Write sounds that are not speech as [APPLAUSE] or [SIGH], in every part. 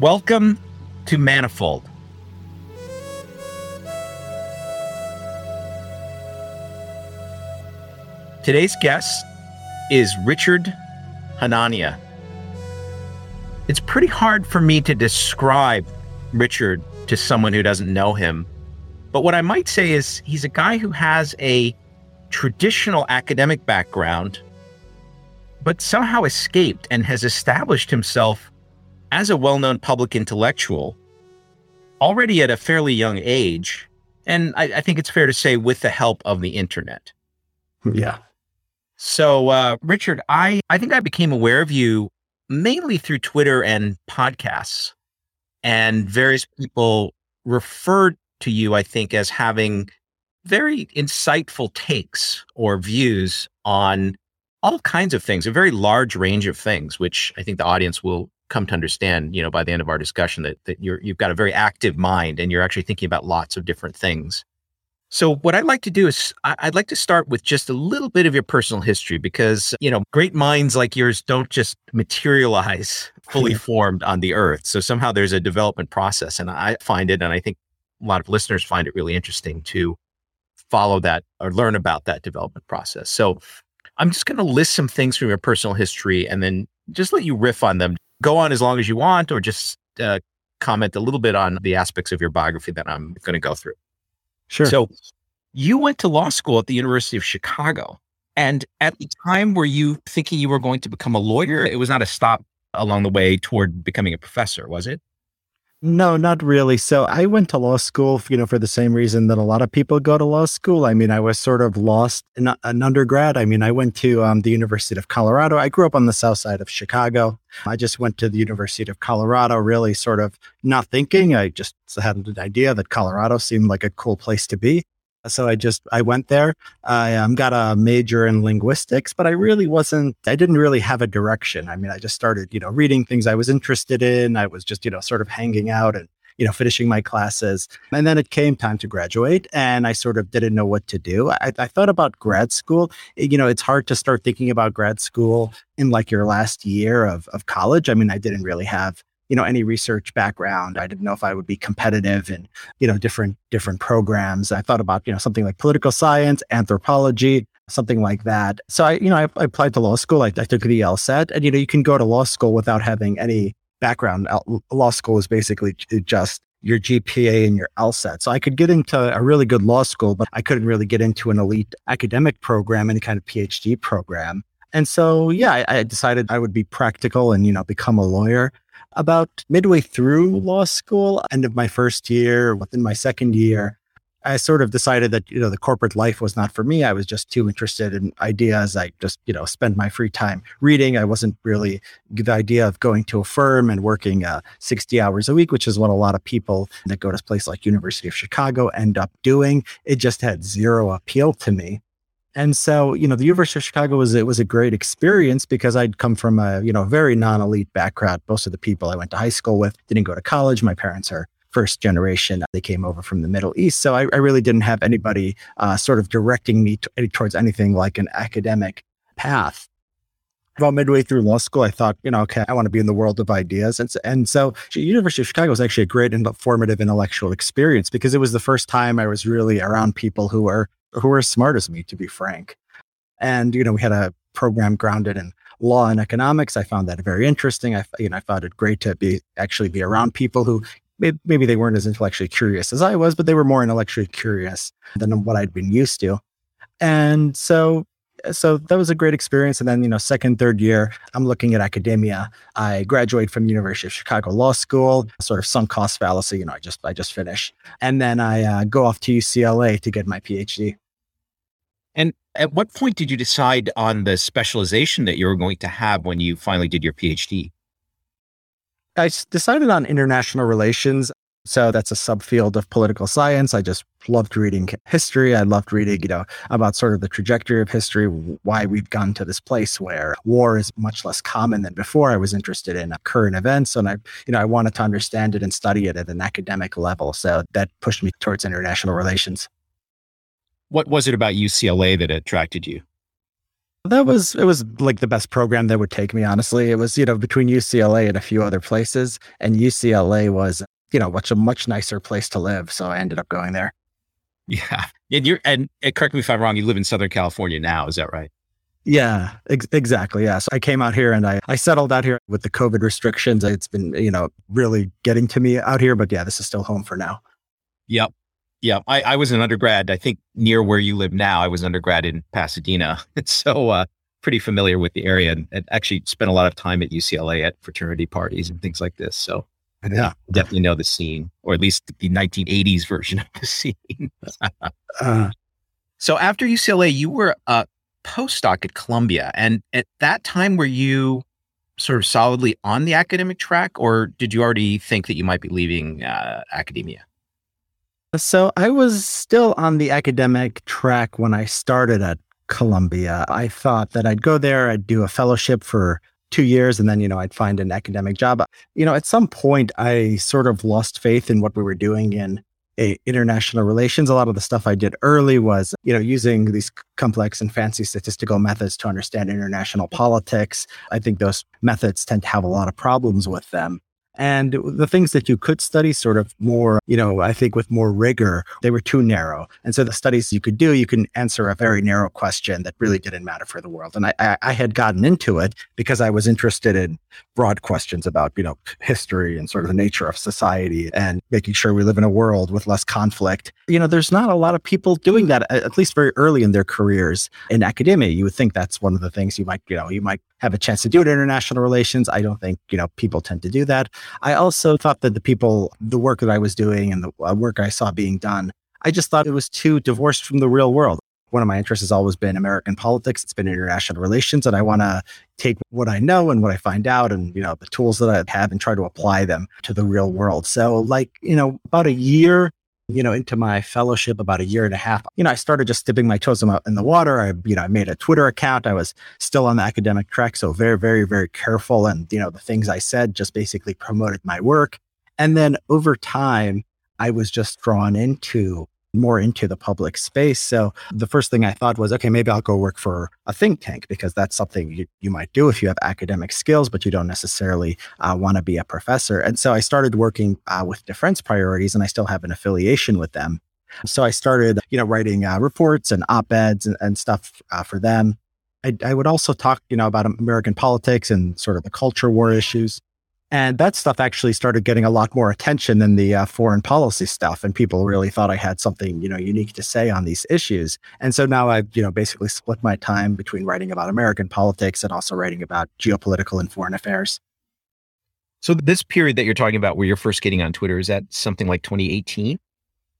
Welcome to Manifold. Today's guest is Richard Hanania. It's pretty hard for me to describe Richard to someone who doesn't know him. But what I might say is he's a guy who has a traditional academic background, but somehow escaped and has established himself as a well known public intellectual already at a fairly young age. And I, I, think it's fair to say with the help of the internet. Yeah. So, uh, Richard, I, I think I became aware of you mainly through Twitter and podcasts. And various people referred to you, I think, as having very insightful takes or views on all kinds of things, a very large range of things, which I think the audience will come to understand, you know, by the end of our discussion that that you're you've got a very active mind and you're actually thinking about lots of different things. So what I'd like to do is I'd like to start with just a little bit of your personal history because, you know, great minds like yours don't just materialize fully [LAUGHS] formed on the earth. So somehow there's a development process and I find it and I think a lot of listeners find it really interesting to follow that or learn about that development process. So I'm just going to list some things from your personal history and then just let you riff on them. Go on as long as you want or just uh, comment a little bit on the aspects of your biography that I'm going to go through. Sure. So you went to law school at the University of Chicago. And at the time, were you thinking you were going to become a lawyer? It was not a stop along the way toward becoming a professor, was it? No, not really. So I went to law school, you know, for the same reason that a lot of people go to law school. I mean, I was sort of lost in an undergrad. I mean, I went to um, the University of Colorado. I grew up on the south side of Chicago. I just went to the University of Colorado, really sort of not thinking. I just had an idea that Colorado seemed like a cool place to be. So I just I went there. I um, got a major in linguistics, but I really wasn't. I didn't really have a direction. I mean, I just started, you know, reading things I was interested in. I was just, you know, sort of hanging out and you know finishing my classes. And then it came time to graduate, and I sort of didn't know what to do. I, I thought about grad school. You know, it's hard to start thinking about grad school in like your last year of of college. I mean, I didn't really have you know any research background. I didn't know if i would be competitive in you know different different programs. I thought about you know something like political science anthropology something like that. So i you know i, I applied to law school. I, I took the lsat and you know you can go to law school without having any background. Law school is basically just your GPA and your LSAT. So I could get into a really good law school, but I couldn't really get into an elite academic program, any kind of PhD program. And so, yeah, I, I decided I would be practical and, you know, become a lawyer about midway through law school, end of my first year, within my second year, I sort of decided that, you know, the corporate life was not for me. I was just too interested in ideas. I just, you know, spend my free time reading. I wasn't really the idea of going to a firm and working uh, 60 hours a week, which is what a lot of people that go to a place like University of Chicago end up doing. It just had zero appeal to me. And so, you know, the University of Chicago was it was a great experience because I'd come from a, you know, very non-elite background. Most of the people I went to high school with didn't go to college. My parents are first generation. They came over from the Middle East. So I, I really didn't have anybody uh, sort of directing me to, towards anything like an academic path. About midway through law school, I thought, you know, okay, I want to be in the world of ideas. And, and so University of Chicago was actually a great and formative intellectual experience because it was the first time I was really around people who were who were as smart as me, to be frank. And, you know, we had a program grounded in law and economics. I found that very interesting. I, you know, I found it great to be actually be around people who maybe they weren't as intellectually curious as I was, but they were more intellectually curious than what I'd been used to. And so, so that was a great experience. And then, you know, second, third year, I'm looking at academia. I graduate from University of Chicago Law School, sort of sunk cost fallacy. You know, I just, I just finish, And then I uh, go off to UCLA to get my PhD. And at what point did you decide on the specialization that you were going to have when you finally did your PhD? I decided on international relations. So that's a subfield of political science. I just loved reading history. I loved reading, you know, about sort of the trajectory of history, why we've gotten to this place where war is much less common than before. I was interested in uh, current events and I, you know, I wanted to understand it and study it at an academic level. So that pushed me towards international relations. What was it about UCLA that attracted you? That was it was like the best program that would take me honestly. It was, you know, between UCLA and a few other places and UCLA was, you know, much a much nicer place to live, so I ended up going there. Yeah. And you're and, and correct me if I'm wrong, you live in Southern California now, is that right? Yeah, ex- exactly. Yeah. So I came out here and I, I settled out here with the COVID restrictions. It's been, you know, really getting to me out here. But yeah, this is still home for now. Yep. Yeah. I, I was an undergrad, I think near where you live now. I was an undergrad in Pasadena. [LAUGHS] so uh, pretty familiar with the area and, and, actually spent a lot of time at UCLA at fraternity parties and things like this. So yeah, definitely know the scene, or at least the 1980s version of the scene. [LAUGHS] uh, so after UCLA, you were a postdoc at Columbia. And at that time, were you sort of solidly on the academic track, or did you already think that you might be leaving uh, academia? So I was still on the academic track when I started at Columbia. I thought that I'd go there, I'd do a fellowship for two years, and then, you know, I'd find an academic job. You know, at some point, I sort of lost faith in what we were doing in a, international relations. A lot of the stuff I did early was, you know, using these complex and fancy statistical methods to understand international politics. I think those methods tend to have a lot of problems with them. And the things that you could study sort of more, you know, I think with more rigor, they were too narrow. And so the studies you could do, you can answer a very narrow question that really didn't matter for the world. And I, I, had gotten into it because I was interested in broad questions about, you know, history and sort of the nature of society and making sure we live in a world with less conflict. You know, there's not a lot of people doing that, at least very early in their careers in academia. You would think that's one of the things you might, you know, you might have a chance to do in international relations. I don't think, you know, people tend to do that. I also thought that the people, the work that I was doing and the uh, work I saw being done, I just thought it was too divorced from the real world. One of my interests has always been American politics. It's been international relations. And I want to take what I know and what I find out and, you know, the tools that I have and try to apply them to the real world. So like, you know, about a year you know, into my fellowship about a year and a half, you know, I started just dipping my toes in the water. I, you know, I made a Twitter account. I was still on the academic track. So very, very, very careful. And, you know, the things I said just basically promoted my work. And then over time, I was just drawn into more into the public space. So the first thing I thought was, okay, maybe I'll go work for a think tank because that's something you, you might do if you have academic skills, but you don't necessarily uh, want to be a professor. And so I started working uh, with Defense Priorities and I still have an affiliation with them. So I started, you know, writing uh, reports and op-eds and, and stuff uh, for them. I, I would also talk, you know, about American politics and sort of the culture war issues. And that stuff actually started getting a lot more attention than the uh, foreign policy stuff. And people really thought I had something, you know, unique to say on these issues. And so now I've, you know, basically split my time between writing about American politics and also writing about geopolitical and foreign affairs. So this period that you're talking about where you're first getting on Twitter, is that something like 2018?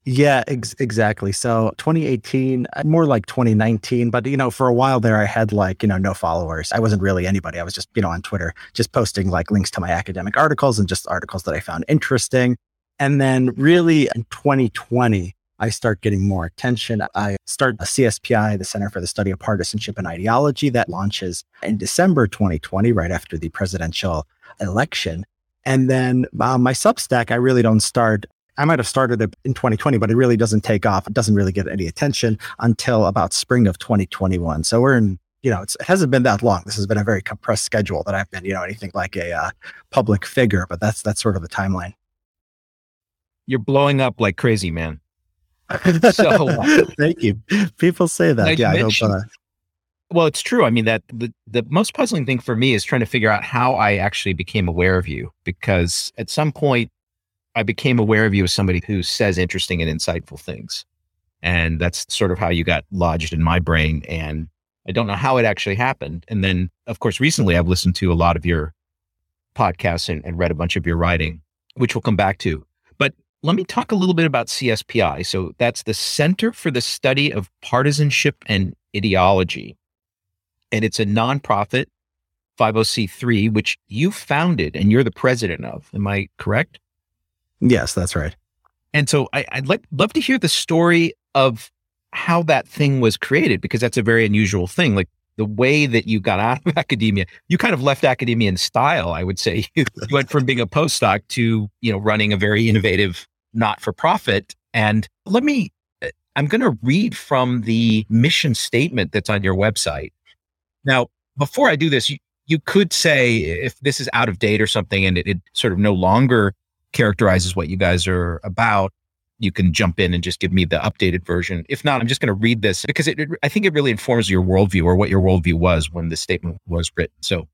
Yeah, ex- exactly. So 2018, uh, more like 2019, but you know, for a while there, I had like, you know, no followers. I wasn't really anybody. I was just, you know, on Twitter, just posting like links to my academic articles and just articles that I found interesting. And then really in 2020, I start getting more attention. I start a CSPI, the Center for the Study of Partisanship and Ideology, that launches in December 2020, right after the presidential election. And then uh, my Substack, I really don't start I might have started it in 2020, but it really doesn't take off. It doesn't really get any attention until about spring of 2021. So we're in, you know, it hasn't been that long. This has been a very compressed schedule that I've been, you know, anything like a uh, public figure, but that's that's sort of the timeline. You're blowing up like crazy, man. [LAUGHS] so [LAUGHS] thank you. People say that. yeah, I hope. Uh, well, it's true. I mean, that the, the most puzzling thing for me is trying to figure out how I actually became aware of you because at some point I became aware of you as somebody who says interesting and insightful things. And that's sort of how you got lodged in my brain. And I don't know how it actually happened. And then, of course, recently I've listened to a lot of your podcasts and, and read a bunch of your writing, which we'll come back to. But let me talk a little bit about CSPI. So that's the Center for the Study of Partisanship and Ideology. And it's a nonprofit 50C3, which you founded and you're the president of. Am I correct? Yes, that's right. And so I, would like love to hear the story of how that thing was created because that's a very unusual thing. Like the way that you got out of [LAUGHS] academia, you kind of left academia in style. I would say [LAUGHS] you, went from being a postdoc to you know running a very innovative not for profit. And let me, I'm going to read from the mission statement that's on your website. Now, before I do this, you, you could say if this is out of date or something and it, it sort of no longer characterizes what you guys are about, you can jump in and just give me the updated version. If not, I'm just going to read this because it, it, I think it really informs your worldview or what your worldview was when the statement was written. So,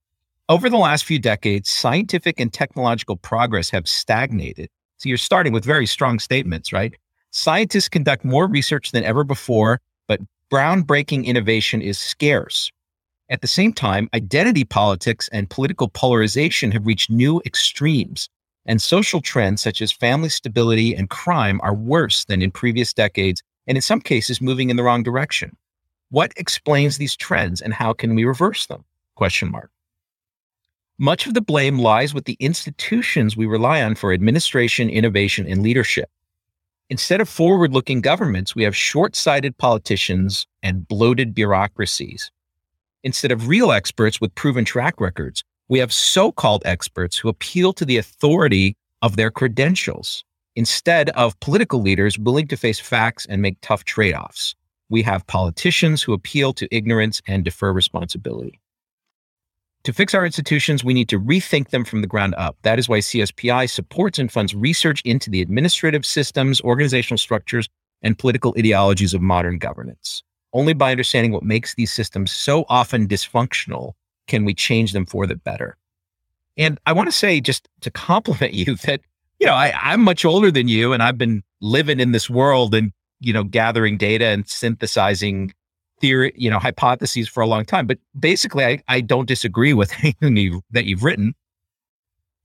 over the last few decades, scientific and technological progress have stagnated. So, you're starting with very strong statements, right? Scientists conduct more research than ever before, but groundbreaking innovation is scarce. At the same time, identity politics and political polarization have reached new extremes and social trends such as family stability and crime are worse than in previous decades, and in some cases moving in the wrong direction. What explains these trends and how can we reverse them? Question mark. Much of the blame lies with the institutions we rely on for administration, innovation, and leadership. Instead of forward looking governments, we have short sighted politicians and bloated bureaucracies. Instead of real experts with proven track records, we have so called experts who appeal to the authority of their credentials instead of political leaders willing to face facts and make tough trade offs. We have politicians who appeal to ignorance and defer responsibility. To fix our institutions, we need to rethink them from the ground up. That is why CSPI supports and funds research into the administrative systems, organizational structures, and political ideologies of modern governance. Only by understanding what makes these systems so often dysfunctional can we change them for the better? And I want to say, just to compliment you, [LAUGHS] that, you know, I, I'm much older than you and I've been living in this world and, you know, gathering data and synthesizing theory, you know, hypotheses for a long time. But basically, I, I don't disagree with [LAUGHS] anything you, that you've written.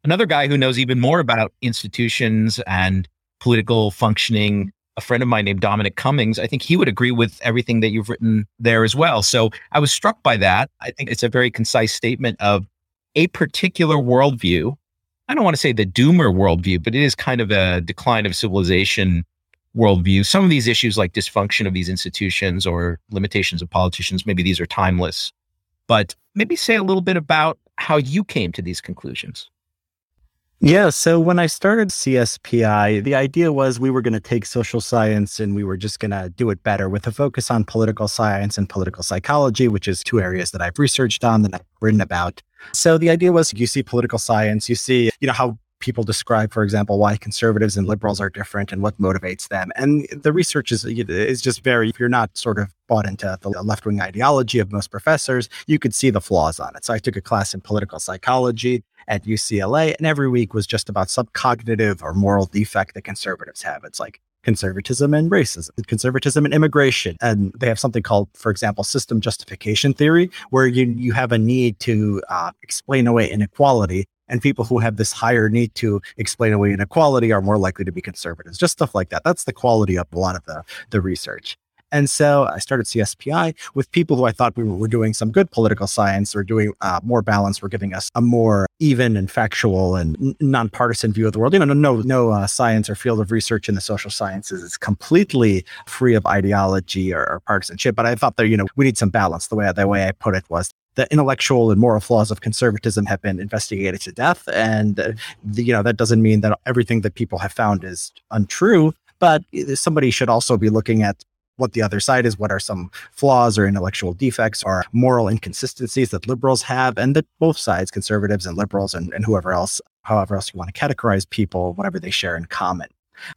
Another guy who knows even more about institutions and political functioning a friend of mine named Dominic Cummings, I think he would agree with everything that you've written there as well. So I was struck by that. I think it's a very concise statement of a particular worldview. I don't want to say the doomer worldview, but it is kind of a decline of civilization worldview. Some of these issues, like dysfunction of these institutions or limitations of politicians, maybe these are timeless. But maybe say a little bit about how you came to these conclusions. Yeah. So when I started CSPI, the idea was we were going to take social science and we were just going to do it better with a focus on political science and political psychology, which is two areas that I've researched on that I've written about. So the idea was you see political science, you see, you know, how people describe, for example, why conservatives and liberals are different and what motivates them. And the research is is just very. If you're not sort of bought into the left wing ideology of most professors, you could see the flaws on it. So I took a class in political psychology at UCLA, and every week was just about some cognitive or moral defect that conservatives have. It's like conservatism and racism, conservatism and immigration. And they have something called, for example, system justification theory, where you, you have a need to uh, explain away inequality. And people who have this higher need to explain away inequality are more likely to be conservatives, just stuff like that. That's the quality of a lot of the, the research. And so I started CSPI with people who I thought we were, doing some good political science or doing uh, more balance, were giving us a more even and factual and nonpartisan view of the world. You know, no, no, no uh, science or field of research in the social sciences is completely free of ideology or, or partisanship. But I thought that, you know, we need some balance. The way, the way I put it was the intellectual and moral flaws of conservatism have been investigated to death. And, uh, the, you know, that doesn't mean that everything that people have found is untrue, but somebody should also be looking at what the other side is, what are some flaws or intellectual defects or moral inconsistencies that liberals have, and that both sides, conservatives and liberals and, and whoever else, however else you want to categorize people, whatever they share in common.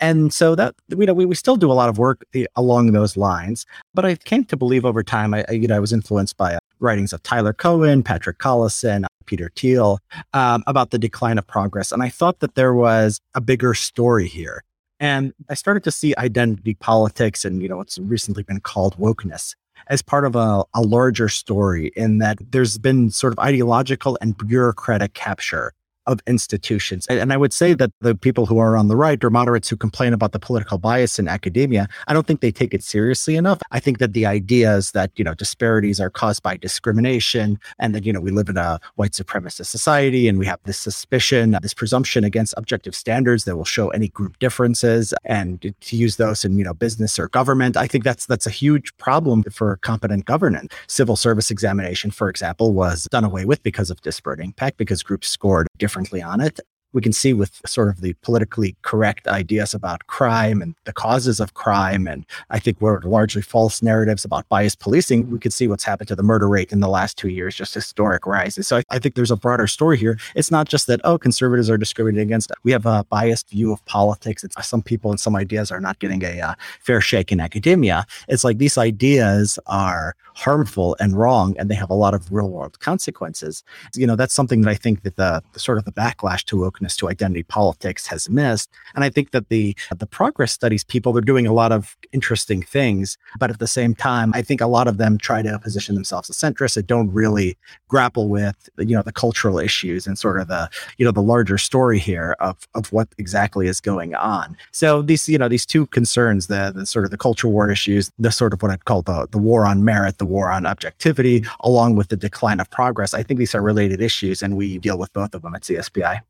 And so that you know we, we still do a lot of work eh, along those lines, but I came to believe over time I, you know I was influenced by writings of Tyler Cowen, Patrick Collison, Peter Thiel um, about the decline of progress, and I thought that there was a bigger story here. And I started to see identity politics and, you know, what's recently been called wokeness as part of a, a larger story in that there's been sort of ideological and bureaucratic capture of institutions. And I would say that the people who are on the right or moderates who complain about the political bias in academia, I don't think they take it seriously enough. I think that the idea is that, you know, disparities are caused by discrimination and that, you know, we live in a white supremacist society and we have this suspicion, this presumption against objective standards that will show any group differences and to use those in, you know, business or government. I think that's that's a huge problem for competent governance. Civil service examination, for example, was done away with because of disparate impact because groups scored different differently on it. We can see with sort of the politically correct ideas about crime and the causes of crime. And I think we're largely false narratives about biased policing. We could see what's happened to the murder rate in the last two years, just historic rises. So I, I think there's a broader story here. It's not just that, oh, conservatives are discriminating against. We have a biased view of politics. It's some people and some ideas are not getting a uh, fair shake in academia. It's like these ideas are harmful and wrong, and they have a lot of real world consequences. You know, that's something that I think that the, the sort of the backlash to wokeness to identity politics has missed. And I think that the the progress studies people they're doing a lot of interesting things, but at the same time, I think a lot of them try to position themselves as centrists that don't really grapple with you know the cultural issues and sort of the you know the larger story here of of what exactly is going on. So these you know these two concerns, the, the sort of the culture war issues, the sort of what I'd call the the war on merit, the war on objectivity, along with the decline of progress. I think these are related issues, and we deal with both of them at CSPI.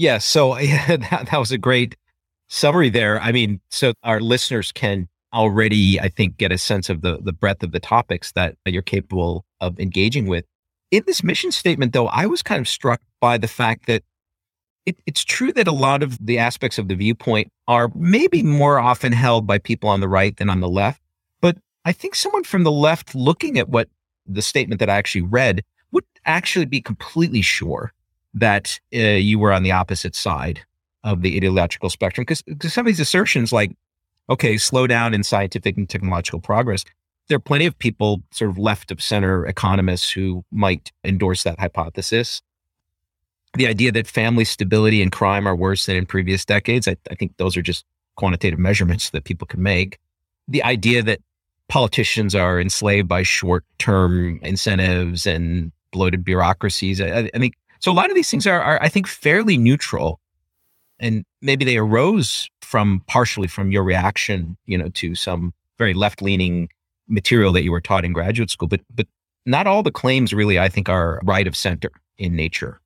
Yeah, so [LAUGHS] that, that was a great summary there. I mean, so our listeners can already, I think, get a sense of the the breadth of the topics that you're capable of engaging with. In this mission statement, though, I was kind of struck by the fact that it, it's true that a lot of the aspects of the viewpoint are maybe more often held by people on the right than on the left. But I think someone from the left looking at what the statement that I actually read would actually be completely sure that uh, you were on the opposite side of the ideological spectrum. Because some of these assertions, like, okay, slow down in scientific and technological progress, there are plenty of people, sort of left of center economists, who might endorse that hypothesis. The idea that family stability and crime are worse than in previous decades, I, I think those are just quantitative measurements that people can make. The idea that politicians are enslaved by short term incentives and bloated bureaucracies, I, I think so a lot of these things are, are, I think, fairly neutral, and maybe they arose from partially from your reaction, you know, to some very left leaning material that you were taught in graduate school. But but not all the claims really, I think, are right of center in nature.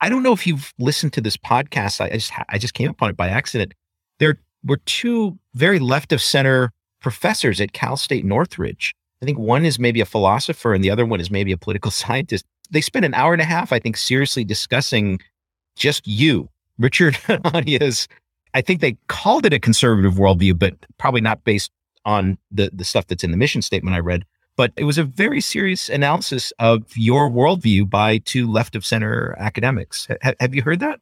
I don't know if you've listened to this podcast. I just I just came upon it by accident. There were two very left of center professors at Cal State Northridge. I think one is maybe a philosopher and the other one is maybe a political [LAUGHS] scientist they spent an hour and a half, I think, seriously discussing just you, Richard. [LAUGHS] I think they called it a conservative worldview, but probably not based on the the stuff that's in the mission statement I read. But it was a very serious analysis of your worldview by two left of center academics. H- have you heard that?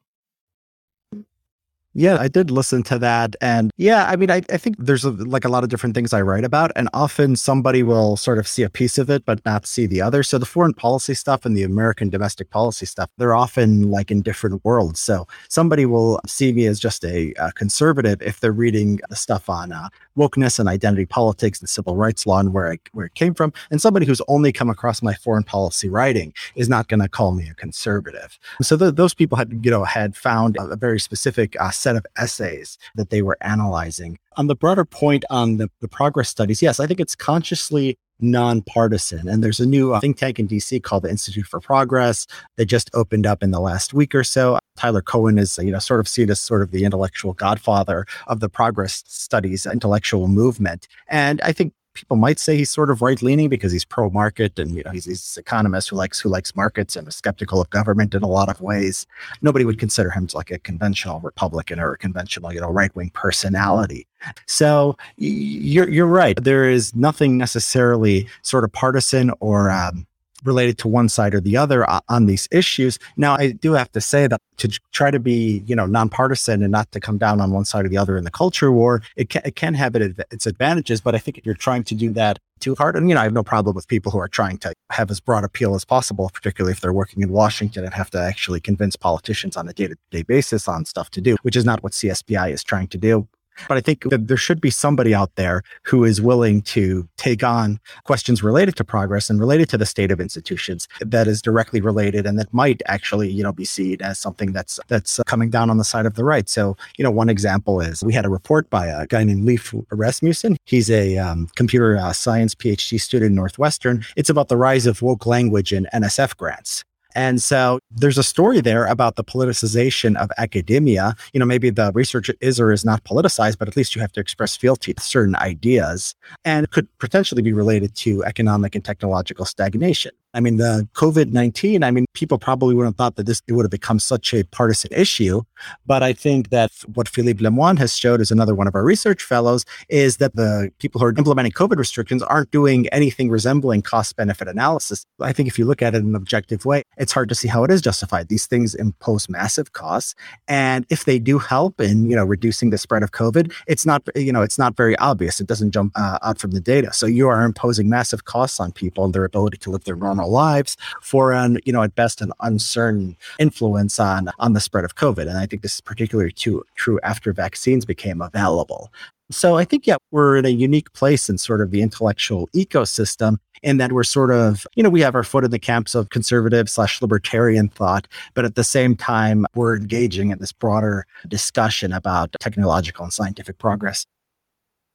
Yeah, I did listen to that. And yeah, I mean, I, I think there's a, like a lot of different things I write about. And often somebody will sort of see a piece of it, but not see the other. So the foreign policy stuff and the American domestic policy stuff, they're often like in different worlds. So somebody will see me as just a, a conservative if they're reading the stuff on uh, wokeness and identity politics and civil rights law and where, I, where it came from. And somebody who's only come across my foreign policy writing is not going to call me a conservative. So the, those people had, you know, had found a, very specific uh, set of essays that they were analyzing. On the broader point on the, the progress studies, yes, I think it's consciously nonpartisan. And there's a new uh, think tank in DC called the Institute for Progress that just opened up in the last week or so. Tyler Cowen is, you know, sort of seen as sort of the intellectual godfather of the progress studies intellectual movement. And I think people might say he's sort of right leaning because he's pro market and you know he's, he's economist who likes who likes markets and is skeptical of government in a lot of ways. Nobody would consider him like a conventional Republican or a conventional you know right wing personality. So you're you're right. There is nothing necessarily sort of partisan or um, related to one side or the other uh, on these issues. Now, I do have to say that to try to be, you know, nonpartisan and not to come down on one side or the other in the culture war, it can, it can have it, its advantages. But I think if you're trying to do that too hard, and you know, I have no problem with people who are trying to have as broad appeal as possible, particularly if they're working in Washington and have to actually convince politicians on a day to day basis on stuff to do, which is not what CSPI is trying to do. But I think that there should be somebody out there who is willing to take on questions related to progress and related to the state of institutions that is directly related and that might actually, you know, be seen as something that's that's coming down on the side of the right. So, you know, one example is we had a report by a guy named Leif Rasmussen. He's a um, computer uh, science PhD student in Northwestern. It's about the rise of woke language in NSF grants. And so there's a story there about the politicization of academia. You know, maybe the research is or is not politicized, but at least you have to express fealty to certain ideas and could potentially be related to economic and technological stagnation. I mean, the COVID 19, I mean, people probably wouldn't have thought that this it would have become such a partisan issue. But I think that what Philippe Lemoine has showed as another one of our research fellows is that the people who are implementing COVID restrictions aren't doing anything resembling cost benefit analysis. I think if you look at it in an objective way, it's hard to see how it is justified. These things impose massive costs. And if they do help in, you know, reducing the spread of COVID, it's not, you know, it's not very obvious. It doesn't jump uh, out from the data. So you are imposing massive costs on people and their ability to live their normal lives for an, you know, at best an uncertain influence on on the spread of COVID. And I think this is particularly too, true after vaccines became available. So I think, yeah, we're in a unique place in sort of the intellectual ecosystem in that we're sort of, you know, we have our foot in the camps of conservative slash libertarian thought, but at the same time, we're engaging in this broader discussion about technological and scientific progress.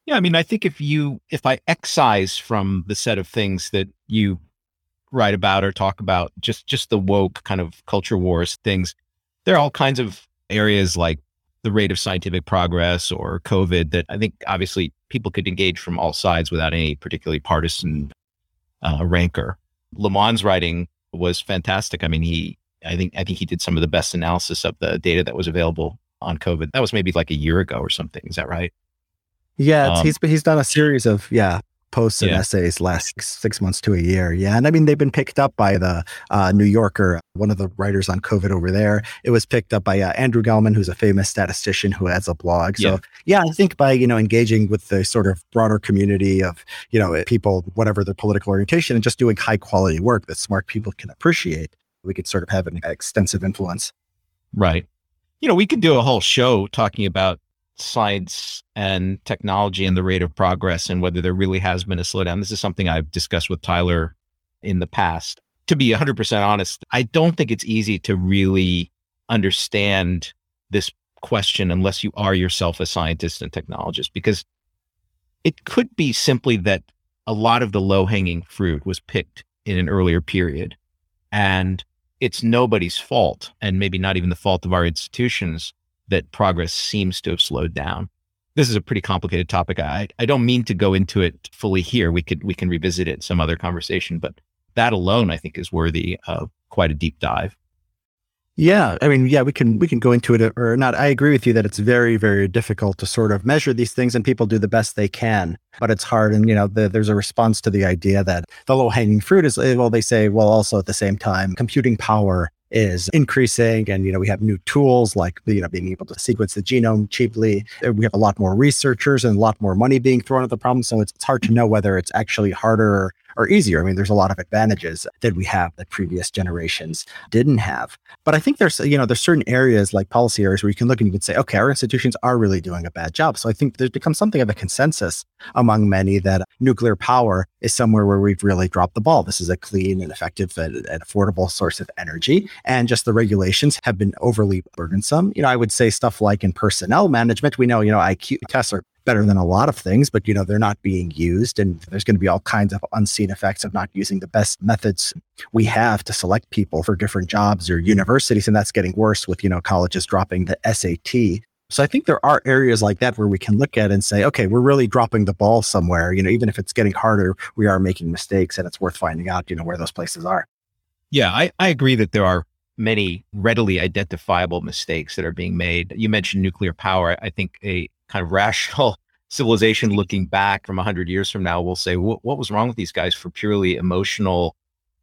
Yeah, I mean, I think if you, if I excise from the set of things that you write about or talk about just just the woke kind of culture wars things. There are all kinds of areas like the rate of scientific progress or covid that i think obviously people could engage from all sides without any particularly partisan uh, rancor. Lemoine's writing was fantastic. I mean he i think i think he did some of the best analysis of the data that was available on covid. That was maybe like a year ago or something. Is that right? Yeah, um, he's he's done a series of yeah posts and yeah. essays last six months to a year. Yeah. And I mean, they've been picked up by the uh, New Yorker, one of the writers on COVID over there. It was picked up by uh, Andrew Gelman, who's a famous statistician who has a blog. So, yeah. yeah, I think by, you know, engaging with the sort of broader community of, you know, people, whatever their political orientation, and just doing high quality work that smart people can appreciate, we could sort of have an extensive influence. Right. You know, we could do a whole show talking about science and technology and the rate of progress and whether there really has been a slowdown. This is something I've discussed with Tyler in the past. To be 100% honest, I don't think it's easy to really understand this question unless you are yourself a scientist and technologist, because it could be simply that a lot of the low hanging fruit was picked in an earlier period. And it's nobody's fault, and maybe not even the fault of our institutions that progress seems to have slowed down. This is a pretty complicated topic. I, I don't mean to go into it fully here. We could we can revisit it in some other conversation, but that alone I think is worthy of quite a deep dive. Yeah, I mean, yeah, we can we can go into it or not. I agree with you that it's very very difficult to sort of measure these things, and people do the best they can, but it's hard. And you know, the, there's a response to the idea that the low hanging fruit is well, they say, well, also at the same time, computing power is increasing and you know we have new tools like you know being able to sequence the genome cheaply. We have a lot more researchers and a lot more money being thrown at the problem so it's, it's hard to know whether it's actually harder or easier. I mean, there's a lot of advantages that we have that previous generations didn't have. But I think there's, you know, there's certain areas like policy areas where you can look and you can say, okay, our institutions are really doing a bad job. So I think there's become something of a consensus among many that nuclear power is somewhere where we've really dropped the ball. This is a clean and effective and, and affordable source of energy. And just the regulations have been overly burdensome. You know, I would say stuff like in personnel management, we know, you know, IQ tests are better than a lot of things, but you know, they're not being used. And there's going to be all kinds of unseen effects of not using the best methods we have to select people for different jobs or universities. And that's getting worse with, you know, colleges dropping the SAT. So I think there are areas like that where we can look at and say, okay, we're really dropping the ball somewhere. You know, even if it's getting harder, we are making mistakes and it's worth finding out, you know, where those places are. Yeah, I, I agree that there are many readily identifiable mistakes that are being made. You mentioned nuclear power. I think a kind of rational [LAUGHS] civilization looking back from 100 years from now will say what was wrong with these guys for purely emotional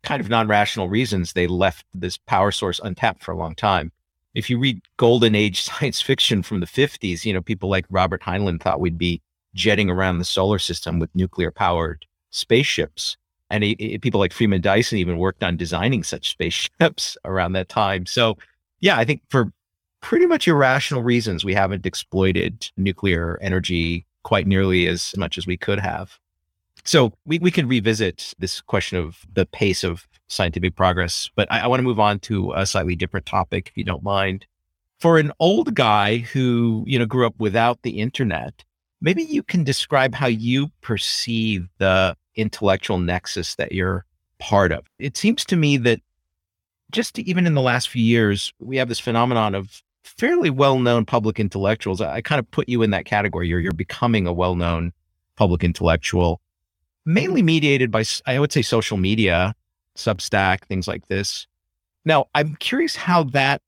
kind of non-rational reasons? They left this power source untapped for a long time. If you read golden age [LAUGHS] science fiction from the 50s you know people like robert heinlein thought we'd be jetting around the solar system with nuclear powered spaceships. And people like freeman dyson even worked on designing such [LAUGHS] spaceships around that time. So yeah i think for pretty much irrational reasons, we haven't exploited nuclear energy quite nearly as much as we could have. So we, we can revisit this question of the pace of scientific progress, but I, I want to move on to a slightly different topic, if you don't mind. For an old guy who, you know, grew up without the internet, maybe you can describe how you perceive the intellectual nexus that you're part of. It seems to me that just even in the last few years, we have this phenomenon of fairly well-known public intellectuals. I, I kind of put you in that category. You're you're becoming a well-known public intellectual, mainly mediated by I would say social media. Substack, things like this. Now, I'm curious how that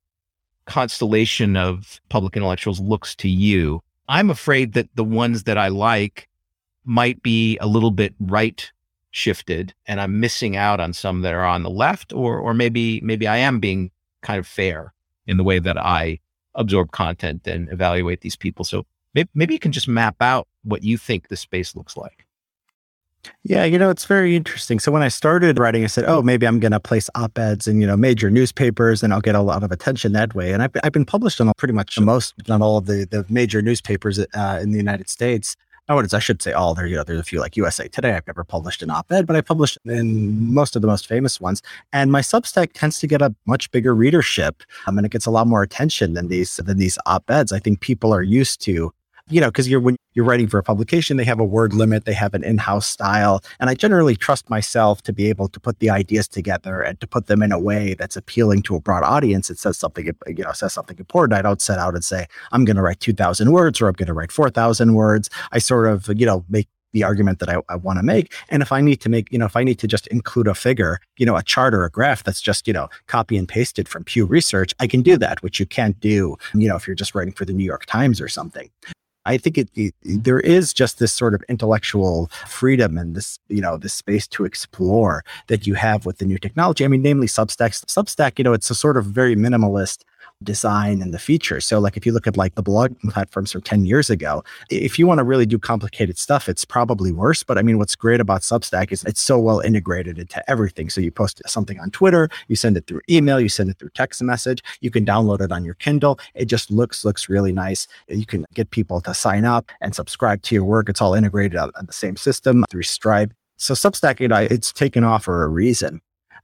constellation of public intellectuals looks to you. I'm afraid that the ones that I like might be a little bit right shifted and I'm missing out on some that are on the left or or maybe maybe I am being kind of fair in the way that I absorb content and evaluate these people. So maybe, maybe you can just map out what you think the space looks like. Yeah, you know, it's very interesting. So when I started writing, I said, oh, maybe I'm going to place op-eds in, you know, major newspapers and I'll get a lot of attention that way. And I've, I've been published on pretty much most, not all of the, the major newspapers uh, in the United States. Nowadays, I should say all. There, you know, there's a few like USA Today. I've never published an op-ed, but I published in most of the most famous ones. And my Substack tends to get a much bigger readership, um, and it gets a lot more attention than these than these op-eds. I think people are used to you know, because you're when you're writing for a publication, they have a word limit, they have an in-house style, and I generally trust myself to be able to put the ideas together and to put them in a way that's appealing to a broad audience. It says something, you know, says something important. I don't set out and say I'm going to write two thousand words or I'm going to write four thousand words. I sort of, you know, make the argument that I, I want to make. And if I need to make, you know, if I need to just include a figure, you know, a chart or a graph that's just, you know, copy and pasted from Pew Research, I can do that, which you can't do, you know, if you're just writing for the New York Times or something. I think it, it, there is just this sort of intellectual freedom and this, you know, this space to explore that you have with the new technology. I mean, namely Substack. Substack, you know, it's a sort of very minimalist design and the features. So like if you look at like the blog [LAUGHS] platforms from 10 years ago, if you want to really do complicated stuff, it's probably worse. But I mean, what's great about Substack is it's so well integrated into everything. So you post something on Twitter, you send it through email, you send it through text message, you can download it on your Kindle. It just looks, looks really nice. You can get people to sign up and subscribe to your work. It's all integrated on, the same system through Stripe. So Substack, you know, it's taken off for a reason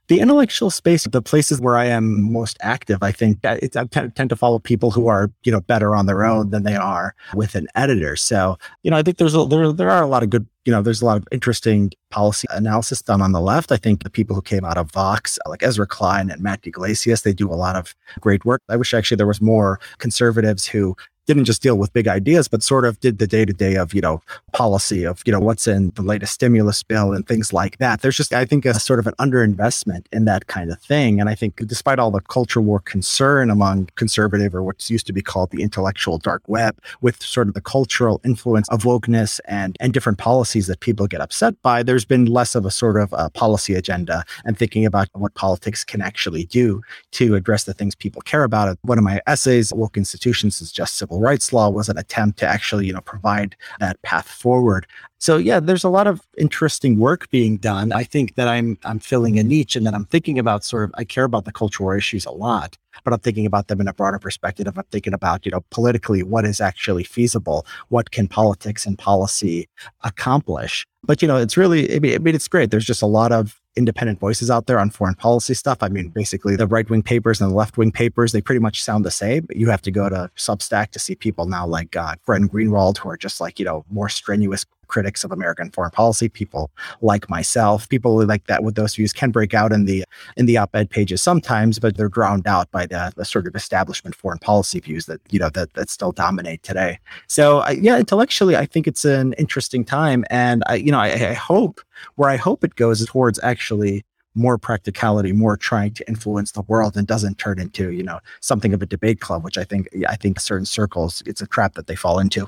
the intellectual space, the places where I am most active, I think I tend to follow people who are, you know, better on their own than they are with an editor. So, you know, I think there's a, there, there are a lot of good, you know, there's a lot of interesting policy analysis done on the left. I think the people who came out of Vox, like Ezra Klein and Matt Yglesias, they do a lot of great work. I wish actually there was more conservatives who didn't just deal with big ideas, but sort of did the day to day of, you know, policy of, you know, what's in the latest stimulus bill and things like that. There's just, I think, a sort of an underinvestment in that kind of thing. And I think despite all the culture war concern among conservative or what's used to be called the intellectual dark web with sort of the cultural influence of wokeness and, and different policies that people get upset by, there's been less of a sort of a policy agenda and thinking about what politics can actually do to address the things people care about. One of my essays, Woke Institutions is Just Civil civil rights law was an attempt to actually, you know, provide that path forward. So yeah, there's a lot of interesting work being done. I think that I'm I'm filling a niche and that I'm thinking about sort of I care about the cultural issues a lot, but I'm thinking about them in a broader perspective. I'm thinking about, you know, politically what is actually feasible, what can politics and policy accomplish. But you know, it's really I mean, I mean it's great. There's just a lot of independent voices out there on foreign policy stuff. I mean, basically the right wing papers and the left wing papers, they pretty much sound the same. But you have to go to Substack to see people now like uh, Greenwald, who are just like, you know, more strenuous critics of American foreign policy, people like myself, people like that with those views can break out in the in the op-ed pages sometimes, but they're drowned out by the, the sort of establishment foreign policy views that you know that that still dominate today. So uh, yeah, intellectually, I think it's an interesting time, and I you know I, I hope where I hope it goes is towards actually more practicality, more trying to influence the world and doesn't turn into, you know, something of a debate club, which I think I think certain circles it's a trap that they fall into.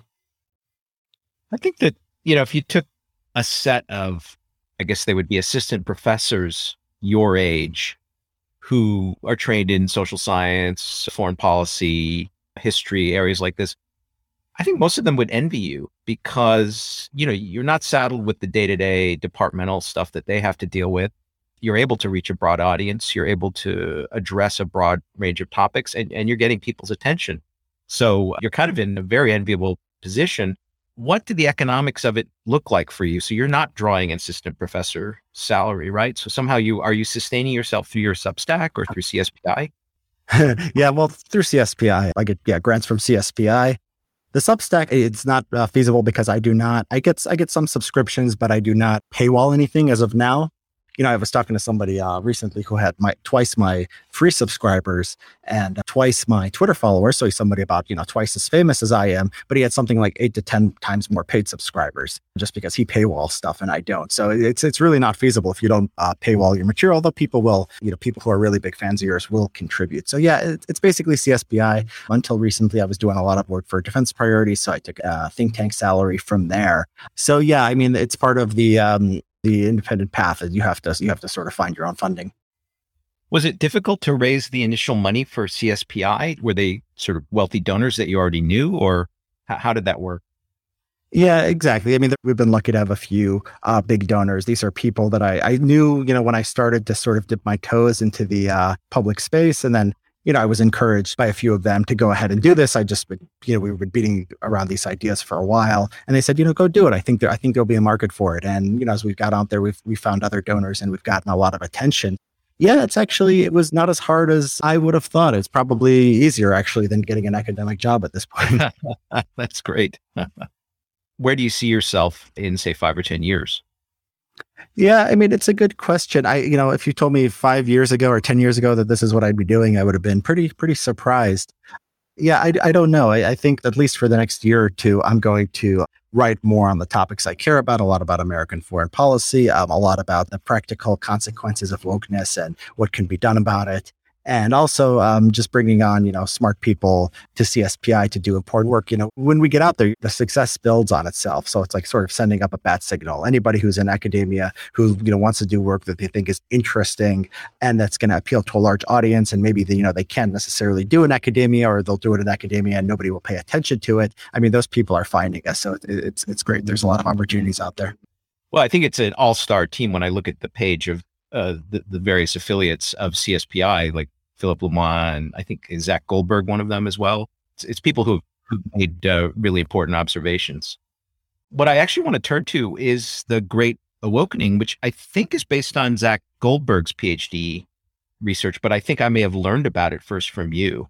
I think that you know, if you took a set of, I guess they would be assistant professors your age who are trained in social science, foreign policy, history, areas like this, I think most of them would envy you because, you know, you're not saddled with the day to day departmental stuff that they have to deal with. You're able to reach a broad audience. You're able to address a broad range of topics and, and you're getting people's attention. So you're kind of in a very enviable position what do the economics of it look like for you? So you're not drawing assistant professor salary, right? So somehow you are you sustaining yourself through your Substack or through CSPI? [LAUGHS] yeah, well, through CSPI, I get yeah grants from CSPI. The Substack it's not uh, feasible because I do not. I get I get some subscriptions, but I do not paywall anything as of now. You know, I was talking to somebody uh, recently who had my twice my free subscribers and twice my Twitter followers. So he's somebody about, you know, twice as famous as I am, but he had something like eight to 10 times more paid subscribers just because he paywall stuff and I don't. So it's, it's really not feasible if you don't uh, paywall your material, although people will, you know, people who are really big fans of yours will contribute. So yeah, it, it's basically CSPI. Until recently, I was doing a lot of work for defense priorities. So I took a think tank salary from there. So yeah, I mean, it's part of the, um, the independent path is you have to you have to sort of find your own funding. Was it difficult to raise the initial money for CSPI? Were they sort of wealthy donors that you already knew, or how, how did that work? Yeah, exactly. I mean, we've been lucky to have a few uh, big donors. These are people that I, I knew, you know, when I started to sort of dip my toes into the uh, public space, and then you know, I was encouraged by a few of them to go ahead and do this. I just, you know, we were beating around these ideas for a while, and they said, you know, go do it. I think there, I think there'll be a market for it. And you know, as we've got out there, we've we found other donors, and we've gotten a lot of attention. Yeah, it's actually it was not as hard as I would have thought. It's probably easier actually than getting an academic job at this point. [LAUGHS] That's great. [LAUGHS] Where do you see yourself in say five or ten years? Yeah, I mean, it's a good question. I, you know, if you told me five years ago or 10 years ago that this is what I'd be doing, I would have been pretty, pretty surprised. Yeah, I, I don't know. I, I think at least for the next year or two, I'm going to write more on the topics I care about, a lot about American foreign policy, um, a lot about the practical consequences of wokeness and what can be done about it and also um, just bringing on you know smart people to CSPI to do important work. You know, when we get out there, the success builds on itself. So it's like sort of sending up a bat signal. Anybody who's in academia who you know wants to do work that they think is interesting and that's going to appeal to a large audience, and maybe they, you know they can't necessarily do in academia or they'll do it in academia and nobody will pay attention to it. I mean, those people are finding us, so it's it's great. There's a lot of opportunities out there. Well, I think it's an all-star team when I look at the page of uh, the, the various affiliates of CSPI, like Philip Lemoine, I think Zach Goldberg, one of them as well. It's, it's people who have made uh, really important observations. What I actually want to turn to is the Great Awakening, which I think is based on Zach Goldberg's PhD research, but I think I may have learned about it first from you.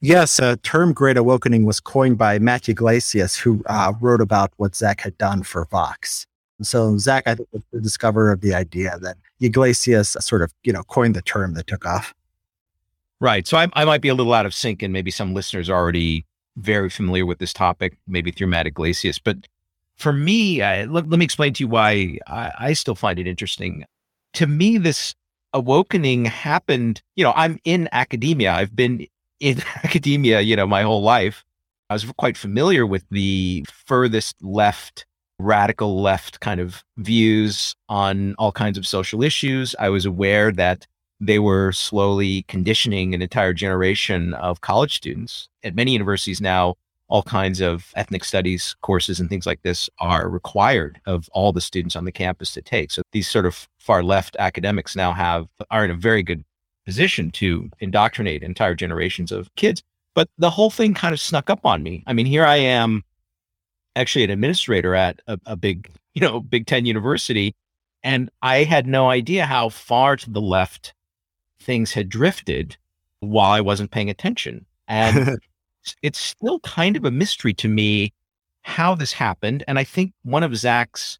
Yes, a term Great Awakening was coined by Matt Yglesias, who uh, wrote about what Zach had done for Vox. So Zach, I think, was the discoverer of the idea that Yglesias sort of, you know, coined the term that took off. Right. So I, I might be a little out of sync, and maybe some listeners are already very familiar with this topic, maybe through Matt Yglesias. But for me, I, let, let me explain to you why I, I still find it interesting. To me, this awakening happened. You know, I'm in academia. I've been in [LAUGHS] academia, you know, my whole life. I was quite familiar with the furthest left radical left kind of views on all kinds of social issues. I was aware that they were slowly conditioning an entire generation of college students. At many universities now, all kinds of ethnic studies courses and things like this are required of all the students on the campus to take. So these sort of far left academics now have are in a very good position to indoctrinate entire generations of kids. But the whole thing kind of snuck up on me. I mean, here I am actually an administrator at a, a big, [LAUGHS] you know, Big Ten university. And I had no idea how far to the left things had drifted while I wasn't paying attention. And [LAUGHS] it's still kind of a mystery to me how this happened. And I think one of Zach's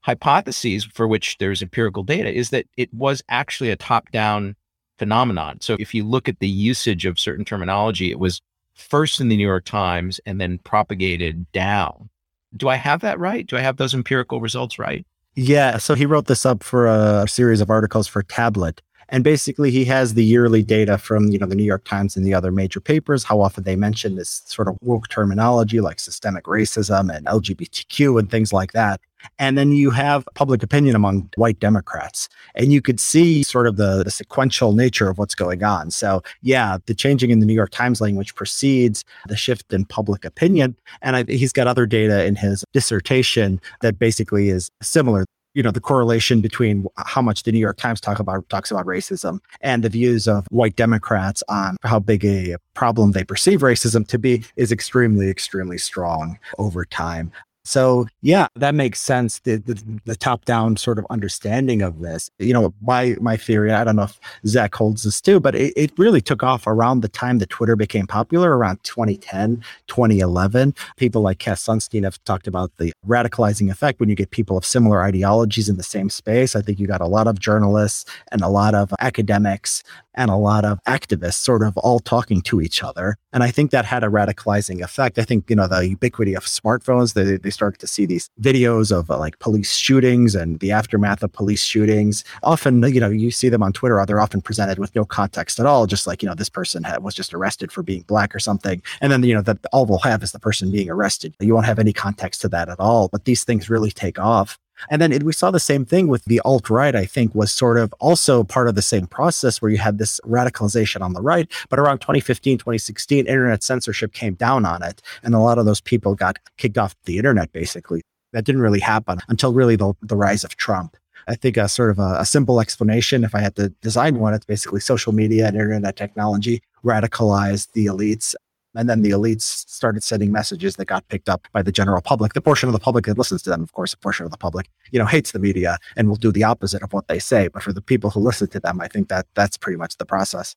hypotheses, for which there's empirical data, is that it was actually a top down phenomenon. So if you look at the usage of certain terminology, it was first in the New York Times and then propagated down. Do I have that right? Do I have those empirical results right? Yeah. So he wrote this up for a series of articles for Tablet. And basically, he has the yearly data from you know the New York Times and the other major papers. How often they mention this sort of woke terminology like systemic racism and LGBTQ and things like that. And then you have public opinion among white Democrats. And you could see sort of the, the, sequential nature of what's going on. So, yeah, the changing in the New York Times language precedes the shift in public opinion. And I, he's got other data in his dissertation that basically is similar you know the correlation between how much the New York Times talk about talks about racism and the views of white Democrats on how big a problem they perceive racism to be is extremely extremely strong over time So yeah, that makes sense. The, the, the top down sort of understanding of this, you know, my, my theory, I don't know if Zach holds this too, but it, it really took off around the time that Twitter became popular around 2010, 2011. People like Cass Sunstein have talked about the radicalizing effect when you get people of similar ideologies in the same space. I think you got a lot of journalists and a lot of academics and a lot of activists sort of all talking to each other. And I think that had a radicalizing effect. I think, you know, the ubiquity of smartphones, they, they started to see these videos of uh, like police shootings and the aftermath of police shootings. Often, you know, you see them on Twitter, they're often presented with no context at all, just like, you know, this person had, was just arrested for being black or something. And then, you know, that all we'll have is the person being arrested. You won't have any context to that at all. But these things really take off. And then it, we saw the same thing with the alt right, I think, was sort of also part of the same process where you had this radicalization on the right. But around 2015, 2016, internet censorship came down on it. And a lot of those people got kicked off the internet, basically. That didn't really happen until really the, the rise of Trump. I think a sort of a, a, simple explanation, if I had to design one, it's basically social media and internet technology radicalized the elites and then the elites started sending messages that got picked up by the general public. The portion of the public that listens to them, of course, a portion of the public, you know, hates the media and will do the opposite of what they say. But for the people who listen to them, I think that that's pretty much the process.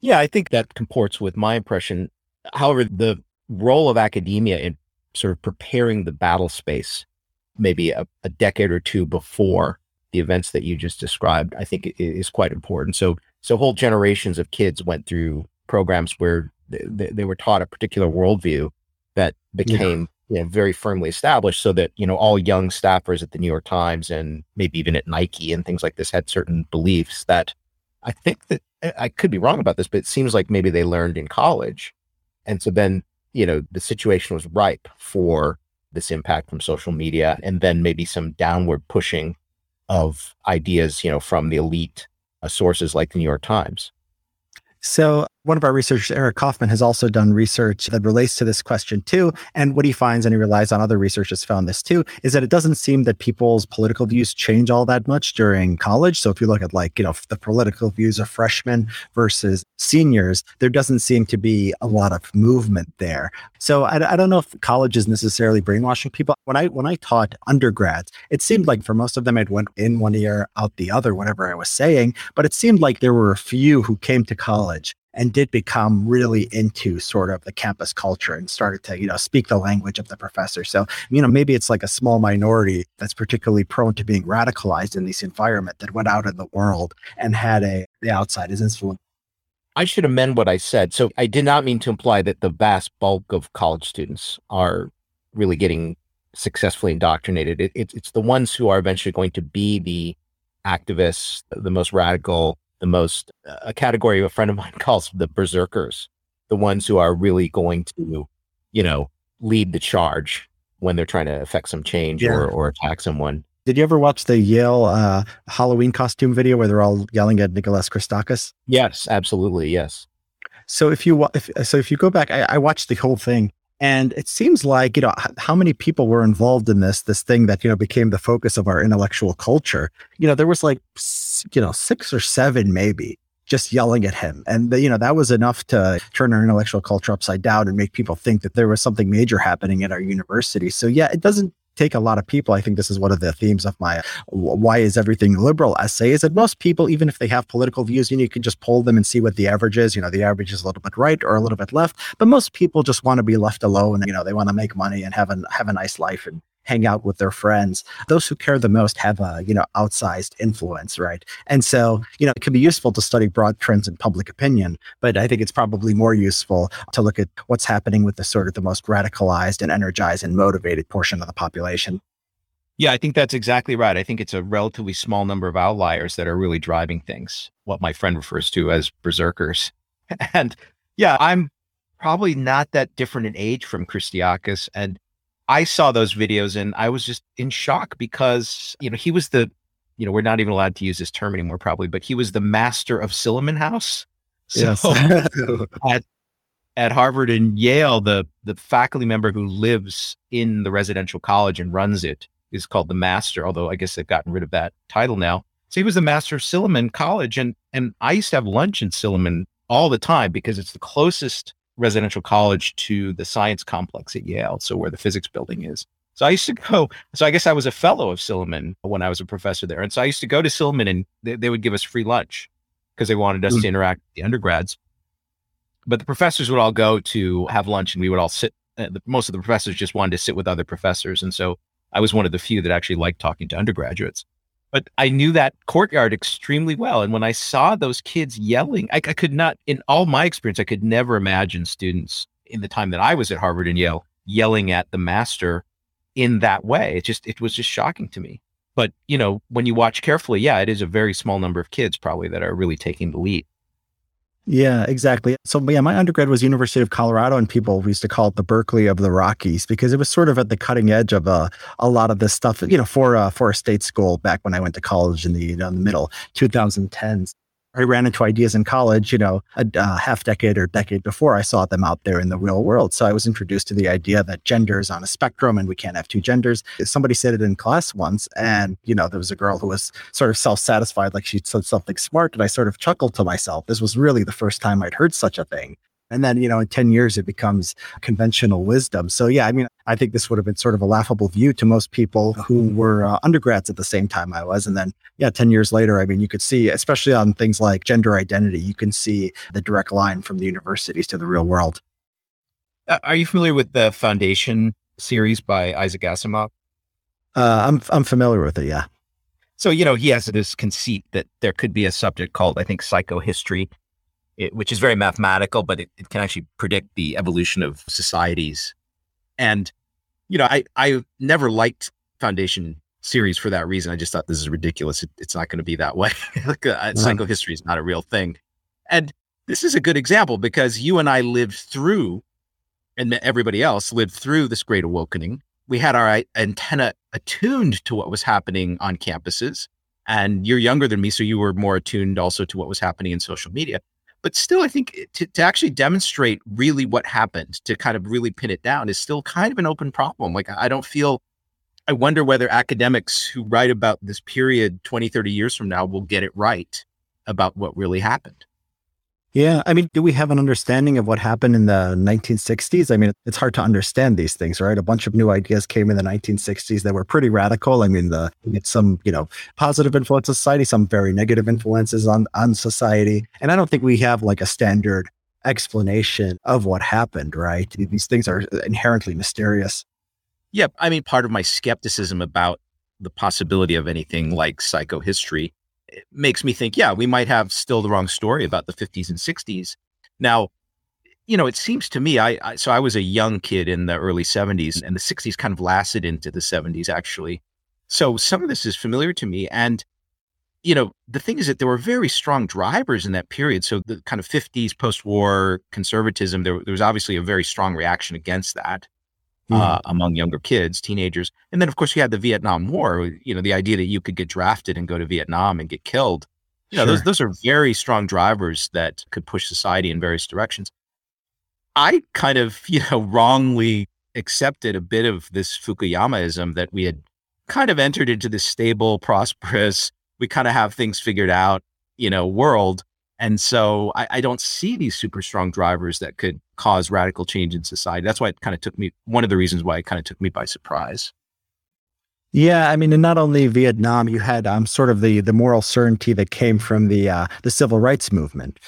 Yeah, I think that comports with my impression. However, the role of academia in sort of preparing the battle space, maybe a, a decade or two before the events that you just described, I think is quite important. So, so whole generations of kids went through programs where they, they were taught a particular worldview that became yeah. you know, very firmly established so that you know all young staffers at the new york times and maybe even at nike and things like this had certain beliefs that i think that i could be wrong about this but it seems like maybe they learned in college and so then you know the situation was ripe for this impact from social media and then maybe some downward pushing of ideas you know from the elite uh, sources like the new york times so one of our researchers, Eric Kaufmann, has also done research that relates to this question too. And what he finds, and he relies on other researchers found this too, is that it doesn't seem that people's political views change all that much during college. So if you look at like, you know, the political views of freshmen versus seniors, there doesn't seem to be a lot of movement there. So I, I don't know if college is necessarily brainwashing people. When I when I taught undergrads, it seemed like for most of them, I'd went in one ear, out the other, whatever I was saying. But it seemed like there were a few who came to college and did become really into sort of the campus culture and started to, you know, speak the language of the professor. So, you know, maybe it's like a small minority that's particularly prone to being radicalized in this environment that went out in the world and had a the outside as influence. I should amend what I said. So I did not mean to imply that the vast bulk of college students are really getting successfully indoctrinated. It, it, it's the ones who are eventually going to be the activists, the most radical, the most a category a friend of mine [LAUGHS] calls the berserkers, the ones who are really going to, you know, lead the charge when they're trying to affect some change yeah. or, or attack someone. Did you ever watch the Yale uh, Halloween costume video where they're all yelling at Nicholas Christakis? Yes, absolutely. Yes. So if you if, so if you go back, I, I watched the whole thing, and it seems like, you know, how many people were involved in this, this thing that, you know, became the focus of our intellectual culture. You know, there was like, you know, six or seven maybe just yelling at him. And, the, you know, that was enough to turn our intellectual culture upside down and make people think that there was something major happening at our university. So, yeah, it doesn't take a lot of people. I think this is one of the themes of my why is everything liberal essay is that most people, even if they have political views, you know, you can just poll them and see what the average is. You know, the average is a little bit right or a little bit left, but most people just want to be left alone. You know, they want to make money and have a have a nice life and hang out with their friends. Those who care the most have a, you know, outsized influence, right? And so, mm-hmm. you know, it can be useful to study broad trends in public opinion, but I think it's probably more useful to look at what's happening with the sort of the most radicalized and energized and motivated portion of the population. Yeah, I think that's exactly right. I think it's a relatively small number of outliers that are really driving things, what my friend refers to as berserkers. [LAUGHS] And yeah, I'm probably not that different in age from Christakis. And I saw those videos and I was just in shock because, you know, he was the, you know, we're not even allowed to use this term anymore, probably, but he was the master of Silliman House. [LAUGHS] So yes. [LAUGHS] at, at Harvard and Yale, the, the faculty member who lives in the residential college and runs it is called the master, although I guess they've gotten rid of that title now. So he was the master of Silliman College. And, and I used to have lunch in Silliman all the time because it's the closest residential college to the science complex at Yale, so where the physics building is. So I used to go. So I guess I was a fellow of Silliman when I was a professor there, and so I used to go to Silliman, and they, they would give us free lunch because they wanted us mm. to interact with the undergrads. But the professors would all go to have lunch, and we would all sit. Uh, the, most of the professors just wanted to sit with other professors, and so I was one of the few that actually liked talking to undergraduates. But I knew that courtyard extremely well, and when I saw those kids yelling, I, I could not, in all my experience, I could never imagine students in the time that I was at Harvard and Yale yelling at the master in that way. It just it was just shocking to me. But you know, when you watch carefully, yeah, it is a very small number of kids probably that are really taking the lead. Yeah, exactly. So yeah, my undergrad was University of Colorado, and people used to call it the Berkeley of the Rockies because it was sort of at the cutting edge of uh, a lot of this stuff. You know, for uh, for a state school back when I went to college in the, you know, in the middle 2010s. I ran into ideas in college, you know, a, a, half decade or decade before I saw them out there in the real world. So I was introduced to the idea that gender is on a spectrum and we can't have two genders. Somebody said it in class once, and you know, there was a girl who was sort of self-satisfied, like she said something smart, and I sort of chuckled to myself. This was really the first time I'd heard such a thing. And then, you know, in 10 years, it becomes conventional wisdom. So, yeah, I mean, I think this would have been sort of a laughable view to most people who were uh, undergrads at the same time I was. And then, yeah, 10 years later, I mean, you could see, especially on things like gender identity, you can see the direct line from the universities to the real world. Are you familiar with the Foundation series by Isaac Asimov? Uh, I'm, I'm familiar with it, yeah. So, you know, he has this conceit that there could be a subject called, I think, psychohistory it, which is very mathematical, but it, it can actually predict the evolution of societies. And, you know, I, I never liked Foundation series for that reason. I just thought this is ridiculous. It, it's not going to be that way. [LAUGHS] like, uh, mm-hmm. Psychohistory is not a real thing. And this is a good example because you and I lived through, and everybody else lived through this great awakening. We had our antenna attuned to what was happening on campuses. And you're younger than me, so you were more attuned also to what was happening in social media but still i think eh, to, to actually demonstrate really what happened to kind of really pin it down is still kind of an open problem. Like i don't feel i wonder whether academics who write about this period 20 30 years from now will get it right about what really happened yeah. I mean, do we have an understanding of what happened in the 1960s? I mean, it's hard to understand these things, right? A bunch of new ideas came in the 1960s that were pretty radical. I mean, the some, you know, positive influence on society, some very negative influences on, on society. And I don't think we have like a standard explanation of what happened, right? These things are inherently mysterious. Yeah. I mean, part of my skepticism about the possibility of anything like psychohistory it makes me think, yeah, we might have still the wrong story about the 50s and 60s. Now, you know, it seems to me, I, I, so I was a young kid in the early 70s, and the 60s kind of lasted into the 70s, actually. So some of this is familiar to me. And, you know, the thing is that there were very strong drivers in that period. So the kind of 50s post war conservatism, there, there was obviously a very strong reaction against that mm. uh, among younger kids, teenagers. And then, of course, you had the Vietnam War, you know, the idea that you could get drafted and go to Vietnam and get killed. You know, sure. those, those are very strong drivers that could push society in various directions. I kind of, [LAUGHS] you know, wrongly accepted a bit of this Fukuyamaism that we had kind of entered into this stable, prosperous, we kind of have things figured out, you know, world. And so I, I, don't see these super strong drivers that could cause radical change in society. That's why it kind of took me, one of the reasons why it kind of took me by surprise. Yeah, I mean, and not only Vietnam, you had um, sort of the the moral certainty that came from the uh, the civil rights movement.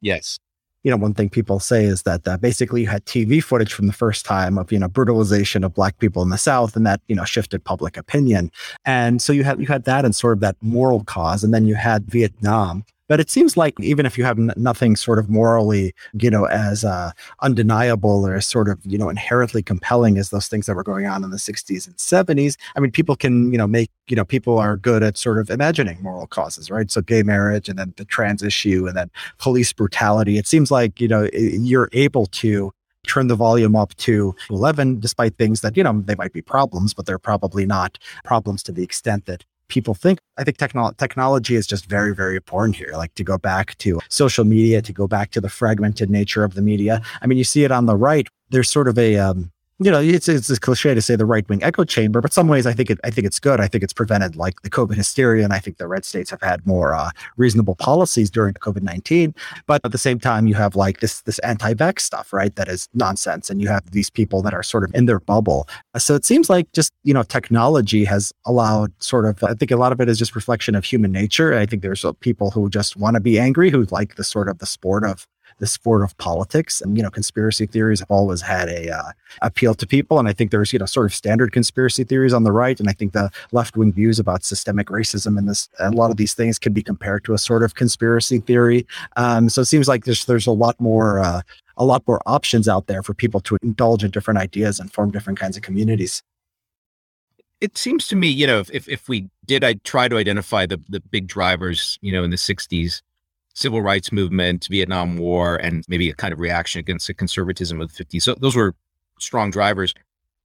Yes, you know, one thing people say is that uh, basically you had TV footage from the first time of you know brutalization of black people in the South, and that you know shifted public opinion. And so you had you had that and sort of that moral cause, and then you had Vietnam, but it seems like even if you have n- nothing sort of morally, you know, as uh, undeniable or as sort of, you know, inherently compelling as those things that were going on in the 60s and 70s, I mean, people can, you know, make, you know, people are good at sort of imagining moral causes, right? So gay marriage and then the trans issue and then police brutality. It seems like, you know, you're able to turn the volume up to 11 despite things that you know they might be problems but they're probably not problems to the extent that people think. I think techno- technology is just very, very important here. Like to go back to social media, to go back to the fragmented nature of the media. I mean, you see it on the right. There's sort of a um, you know, it's it's a cliche to say the right wing echo chamber, but some ways I think it I think it's good. I think it's prevented like the COVID hysteria, and I think the red states have had more uh, reasonable policies during COVID nineteen. But at the same time, you have like this this anti vax stuff, right? That is nonsense, and you have these people that are sort of in their bubble. So it seems like just you know technology has allowed sort of. I think a lot of it is just reflection of human nature. I think there's uh, people who just want to be angry, who like the sort of the sport of the sport of politics. And, you know, conspiracy theories have always had a uh, appeal to people. And I think there's, you know, sort of standard conspiracy theories on the right. And I think the left wing views about systemic racism and this, a lot of these things can be compared to a sort of conspiracy theory. Um, so it seems like there's, there's a lot more, uh, a lot more options out there for people to indulge in different ideas and form different kinds of communities it seems to me, you know, if if we did, I try to identify the the big drivers, you know, in the '60s, civil rights movement, Vietnam War, and maybe a kind of reaction against the conservatism of the 50s. So those were strong drivers.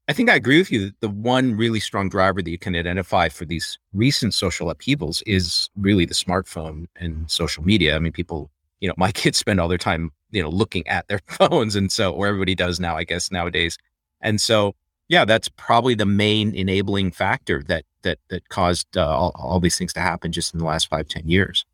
I think I agree with you that the one really strong driver that you can identify for these recent social upheavals is really the smartphone and social media. I mean, people, you know, [LAUGHS] my kids spend all their time, you know, looking at their [LAUGHS] phones. And so, or everybody does now, I guess, nowadays. And so, yeah, that's probably the main enabling factor that, that, that caused uh, all, all these things to happen just in the last five, ten years.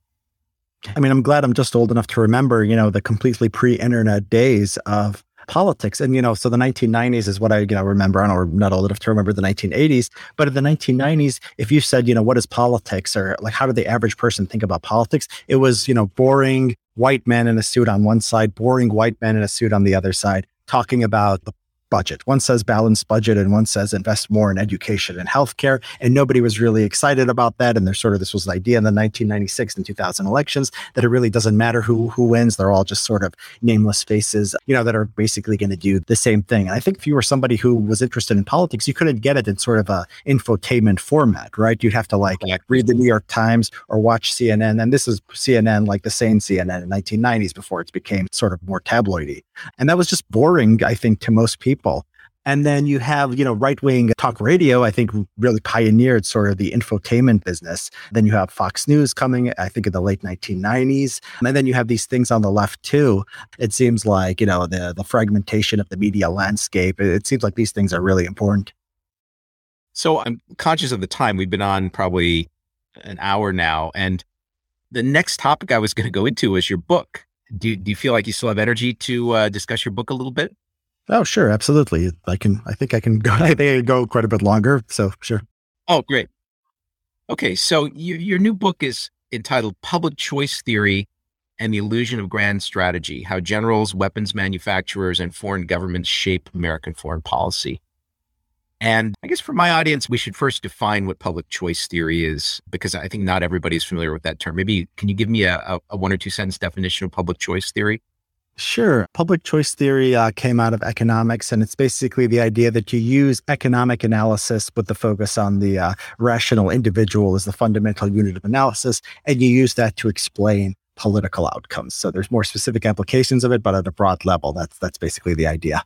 I mean, I'm glad I'm just old enough to remember, you know, the completely pre-internet days of politics. And, you know, so the 1990s is what I, you know, remember. I don't, I'm not old enough to remember the 1980s, but in the 1990s, if you said, you know, what is politics or like, how did the average person think about politics? It was, you know, boring white men in a suit on one side, boring white men in a suit on the other side, talking about the budget. One says balanced budget and one says invest more in education and healthcare. And nobody was really excited about that. And there's sort of this was an idea in the 1996 and 2000 elections that it really doesn't matter who who wins. They're all just sort of nameless faces, you know, that are basically going to do the same thing. And I think if you were somebody who was interested in politics, you couldn't get it in sort of a infotainment format, right? You'd have to like read the New York Times or watch CNN. And this is CNN like the same CNN in 1990s before it became sort of more tabloidy. And that was just boring, I think, to most people. And then you have, you know, right wing talk radio, I think really pioneered sort of the infotainment business. Then you have Fox News coming, I think in the late 1990s. And then you have these things on the left too. It seems like, you know, the, the fragmentation of the media landscape, it seems like these things are really important. So I'm conscious of the time. We've been on probably an hour now. And the next topic I was going to go into was your book. Do, do you feel like you still have energy to uh, discuss your book a little bit? Oh, sure, absolutely. I can. I think I can go. [LAUGHS] I think I go quite a bit longer. So sure. Oh, great. Okay, so you, your new book is entitled "Public Choice Theory and the Illusion of Grand Strategy: How Generals, Weapons Manufacturers, and Foreign Governments Shape American Foreign Policy." And I guess for my audience, we should first define what public choice theory is, because I think not everybody is familiar with that term. Maybe can you give me a, a, a one or two sentence definition of public choice theory? Sure. Public choice theory uh, came out of economics, and it's basically the idea that you use economic analysis with the focus on the uh, rational individual as the fundamental unit of analysis, and you use that to explain political outcomes. So there's more specific applications of it, but at a broad level, that's that's basically the idea.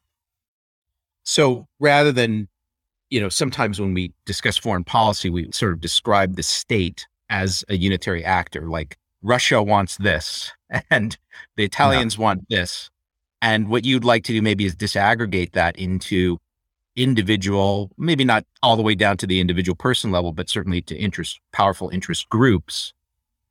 So rather than, you know, sometimes when we discuss foreign policy, we sort of describe the state as a unitary actor, like Russia wants this [LAUGHS] and the Italians yeah. want this. And what you'd like to do maybe is disaggregate that into individual, maybe not all the way down to the individual person level, but certainly to interest, powerful interest groups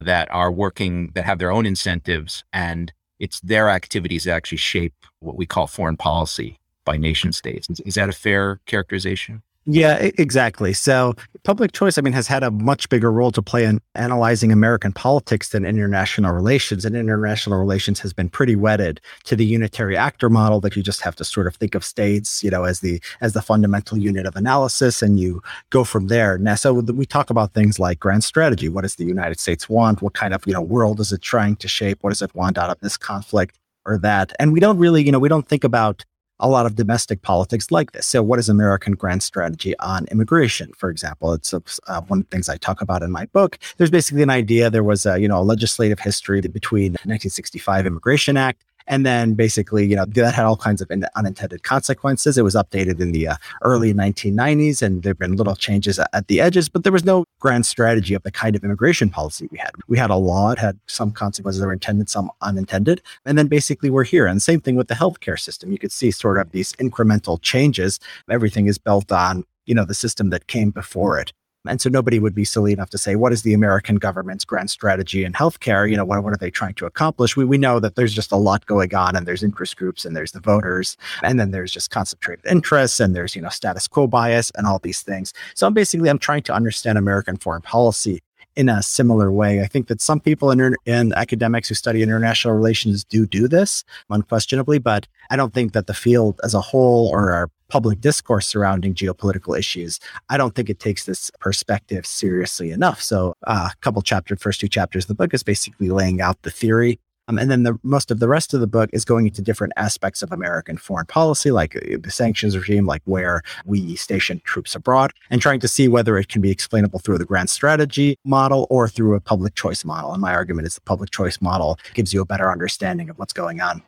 that are working, that have their own incentives. And it's their activities that actually shape what we call foreign policy by nation states. Is, is that a fair characterization? Yeah, exactly. So public choice, I mean, has had a much bigger role to play in analyzing American politics than international relations. And international relations has been pretty wedded to the unitary actor model that you just have to sort of think of states, you know, as the as the fundamental unit of analysis, and you go from there. Now, so we talk about things like grand strategy. What does the United States want? What kind of you know world is it trying to shape? What does it want out of this conflict? or that. And we don't really, you know, we don't think about a lot of domestic politics like this. So, what is American grand strategy on immigration, for example? It's uh, one of the things I talk about in my book. There's basically an idea. There was a you know a legislative history between the 1965 Immigration Act And then basically, you know, that had all kinds of unintended consequences. It was updated in the uh, early 1990s and there have been little changes at the edges, but there was no grand strategy of the kind of immigration policy we had. We had a law, it had some consequences that were intended, some unintended. And then basically we're here. And same thing with the healthcare system. You could see sort of these incremental changes. Everything is built on, you know, the system that came before it. And so nobody would be silly enough to say, what is the American government's grand strategy in healthcare? You know, what, what are they trying to accomplish? We, we know that there's just a lot going on and there's interest groups and there's the voters and then there's just concentrated interests and there's, you know, status quo bias and all these things. So I'm basically, I'm trying to understand American foreign policy in a similar way. I think that some people in, in academics who study international relations do do this unquestionably, but I don't think that the field as a whole or our public discourse surrounding geopolitical issues, I don't think it takes this perspective seriously enough. So uh, a couple chapters, first two chapters of the book is basically laying out the theory um, and then the most of the rest of the book is going into different aspects of American foreign policy, like uh, the sanctions regime, like where we station troops abroad, and trying to see whether it can be explainable through the grand strategy model or through a public choice model. And my argument is the public choice model gives you a better understanding of what's going on.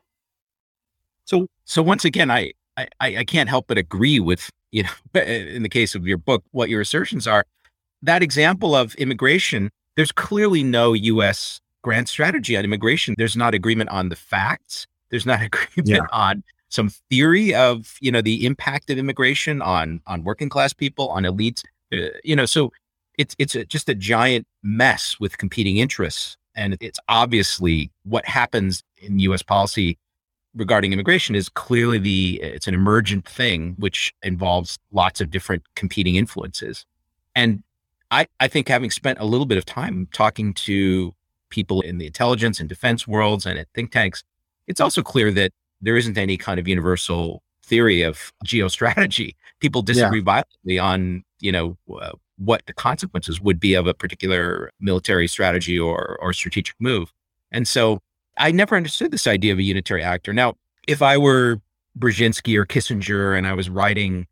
So, so once again, I, I, I can't help but agree with, you know, [LAUGHS] in the case of your book, what your assertions are. That example of immigration, there's clearly no U.S grand strategy on immigration. There's not agreement on the facts. There's not [LAUGHS] agreement yeah. on some theory of you know the impact of immigration on on working class people, on elites. Uh, you know, so it's it's a, just a giant mess with competing interests, and it's obviously what happens in U.S. policy regarding immigration is clearly the it's an emergent thing which involves lots of different competing influences, and I I think having spent a little bit of time talking to people in the intelligence and defense worlds and at think tanks, it's also clear that there isn't any kind of universal theory of geostrategy. [LAUGHS] People disagree yeah. violently on, you know, uh, what the consequences would be of a particular military strategy or or strategic move. And so I never understood this idea of a unitary actor. Now, if I were Brzezinski or Kissinger and I was writing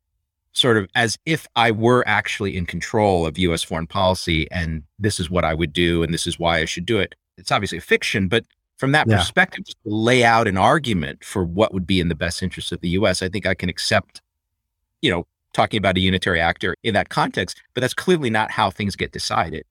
sort of as if I were actually in control of US foreign policy and this is what I would do and this is why I should do it. It's obviously a fiction, but from that yeah. perspective, to lay out an argument for what would be in the best interest of the US, I think I can accept, you know, talking about a unitary actor in that context, but that's clearly not how things get decided.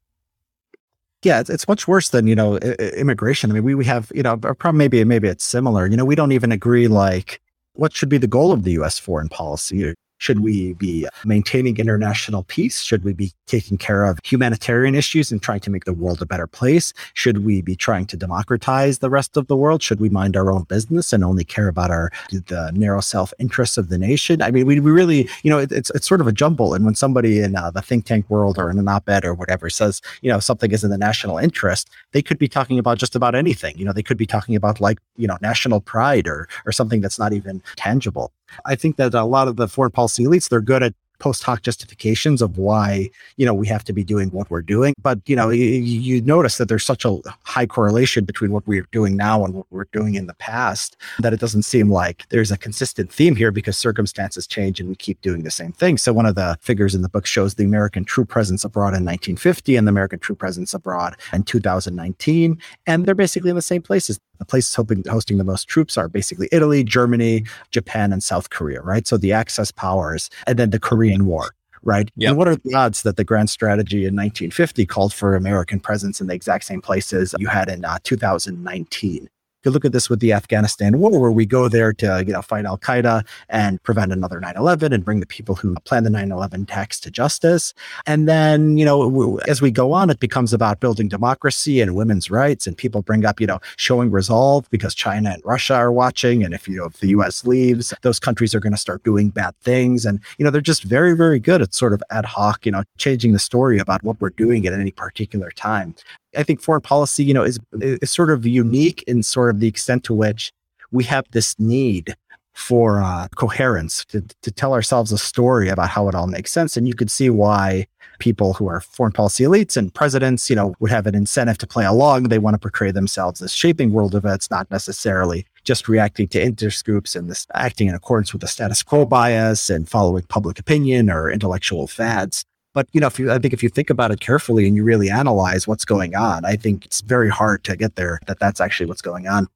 Yeah, it's, it's much worse than you know immigration. I mean, we we have you know a problem maybe maybe it's similar. You know, we don't even agree like what should be the goal of the U.S. foreign policy. Should we be maintaining international peace? Should we be taking care of humanitarian issues and trying to make the world a better place? Should we be trying to democratize the rest of the world? Should we mind our own business and only care about our the narrow self interests of the nation? I mean, we, we really, you know, it, it's it's sort of a jumble. And when somebody in uh, the think tank world or in an op-ed or whatever says, you know, something is in the national interest, they could be talking about just about anything. You know, they could be talking about like, you know, national pride or or something that's not even tangible. I think that a lot of the foreign policy elites, they're good at post hoc justifications of why you know we have to be doing what we're doing. But you know you, you, notice that there's such a high correlation between what we're doing now and what we're doing in the past that it doesn't seem like there's a consistent theme here because circumstances change and we keep doing the same thing. So one of the figures in the book shows the american true presence abroad in 1950 and the american true presence abroad in 2019 and they're basically in the same places the places hoping, hosting the most troops are basically Italy, Germany, Japan, and South Korea, right? So the Axis powers, and then the Korean War right? Yep. And what are the odds that the grand strategy in 1950 called for American presence in the exact same places you had in uh, 2019? Could look at this with the Afghanistan war, where we go there to you know fight Al Qaeda and prevent another 9/11 and bring the people who planned the 9/11 attacks to justice. And then you know as we go on, it becomes about building democracy and women's rights, and people bring up you know showing resolve because China and Russia are watching, and if you know if the U.S. leaves, those countries are going to start doing bad things, and you know they're just very very good at sort of ad hoc you know changing the story about what we're doing at any particular time. I think foreign policy, you know, is, is sort of unique in sort of the extent to which we have this need for uh, coherence to, to tell ourselves a story about how it all makes sense. And you could see why people who are foreign policy elites and presidents, you know, would have an incentive to play along. They want to portray themselves as shaping world events, not necessarily just reacting to interest groups and this acting in accordance with the status quo bias and following public opinion or intellectual fads. But you know, if you, I think if you think about it carefully and you really analyze what's going on, I think it's very hard to get there that that's actually what's going on.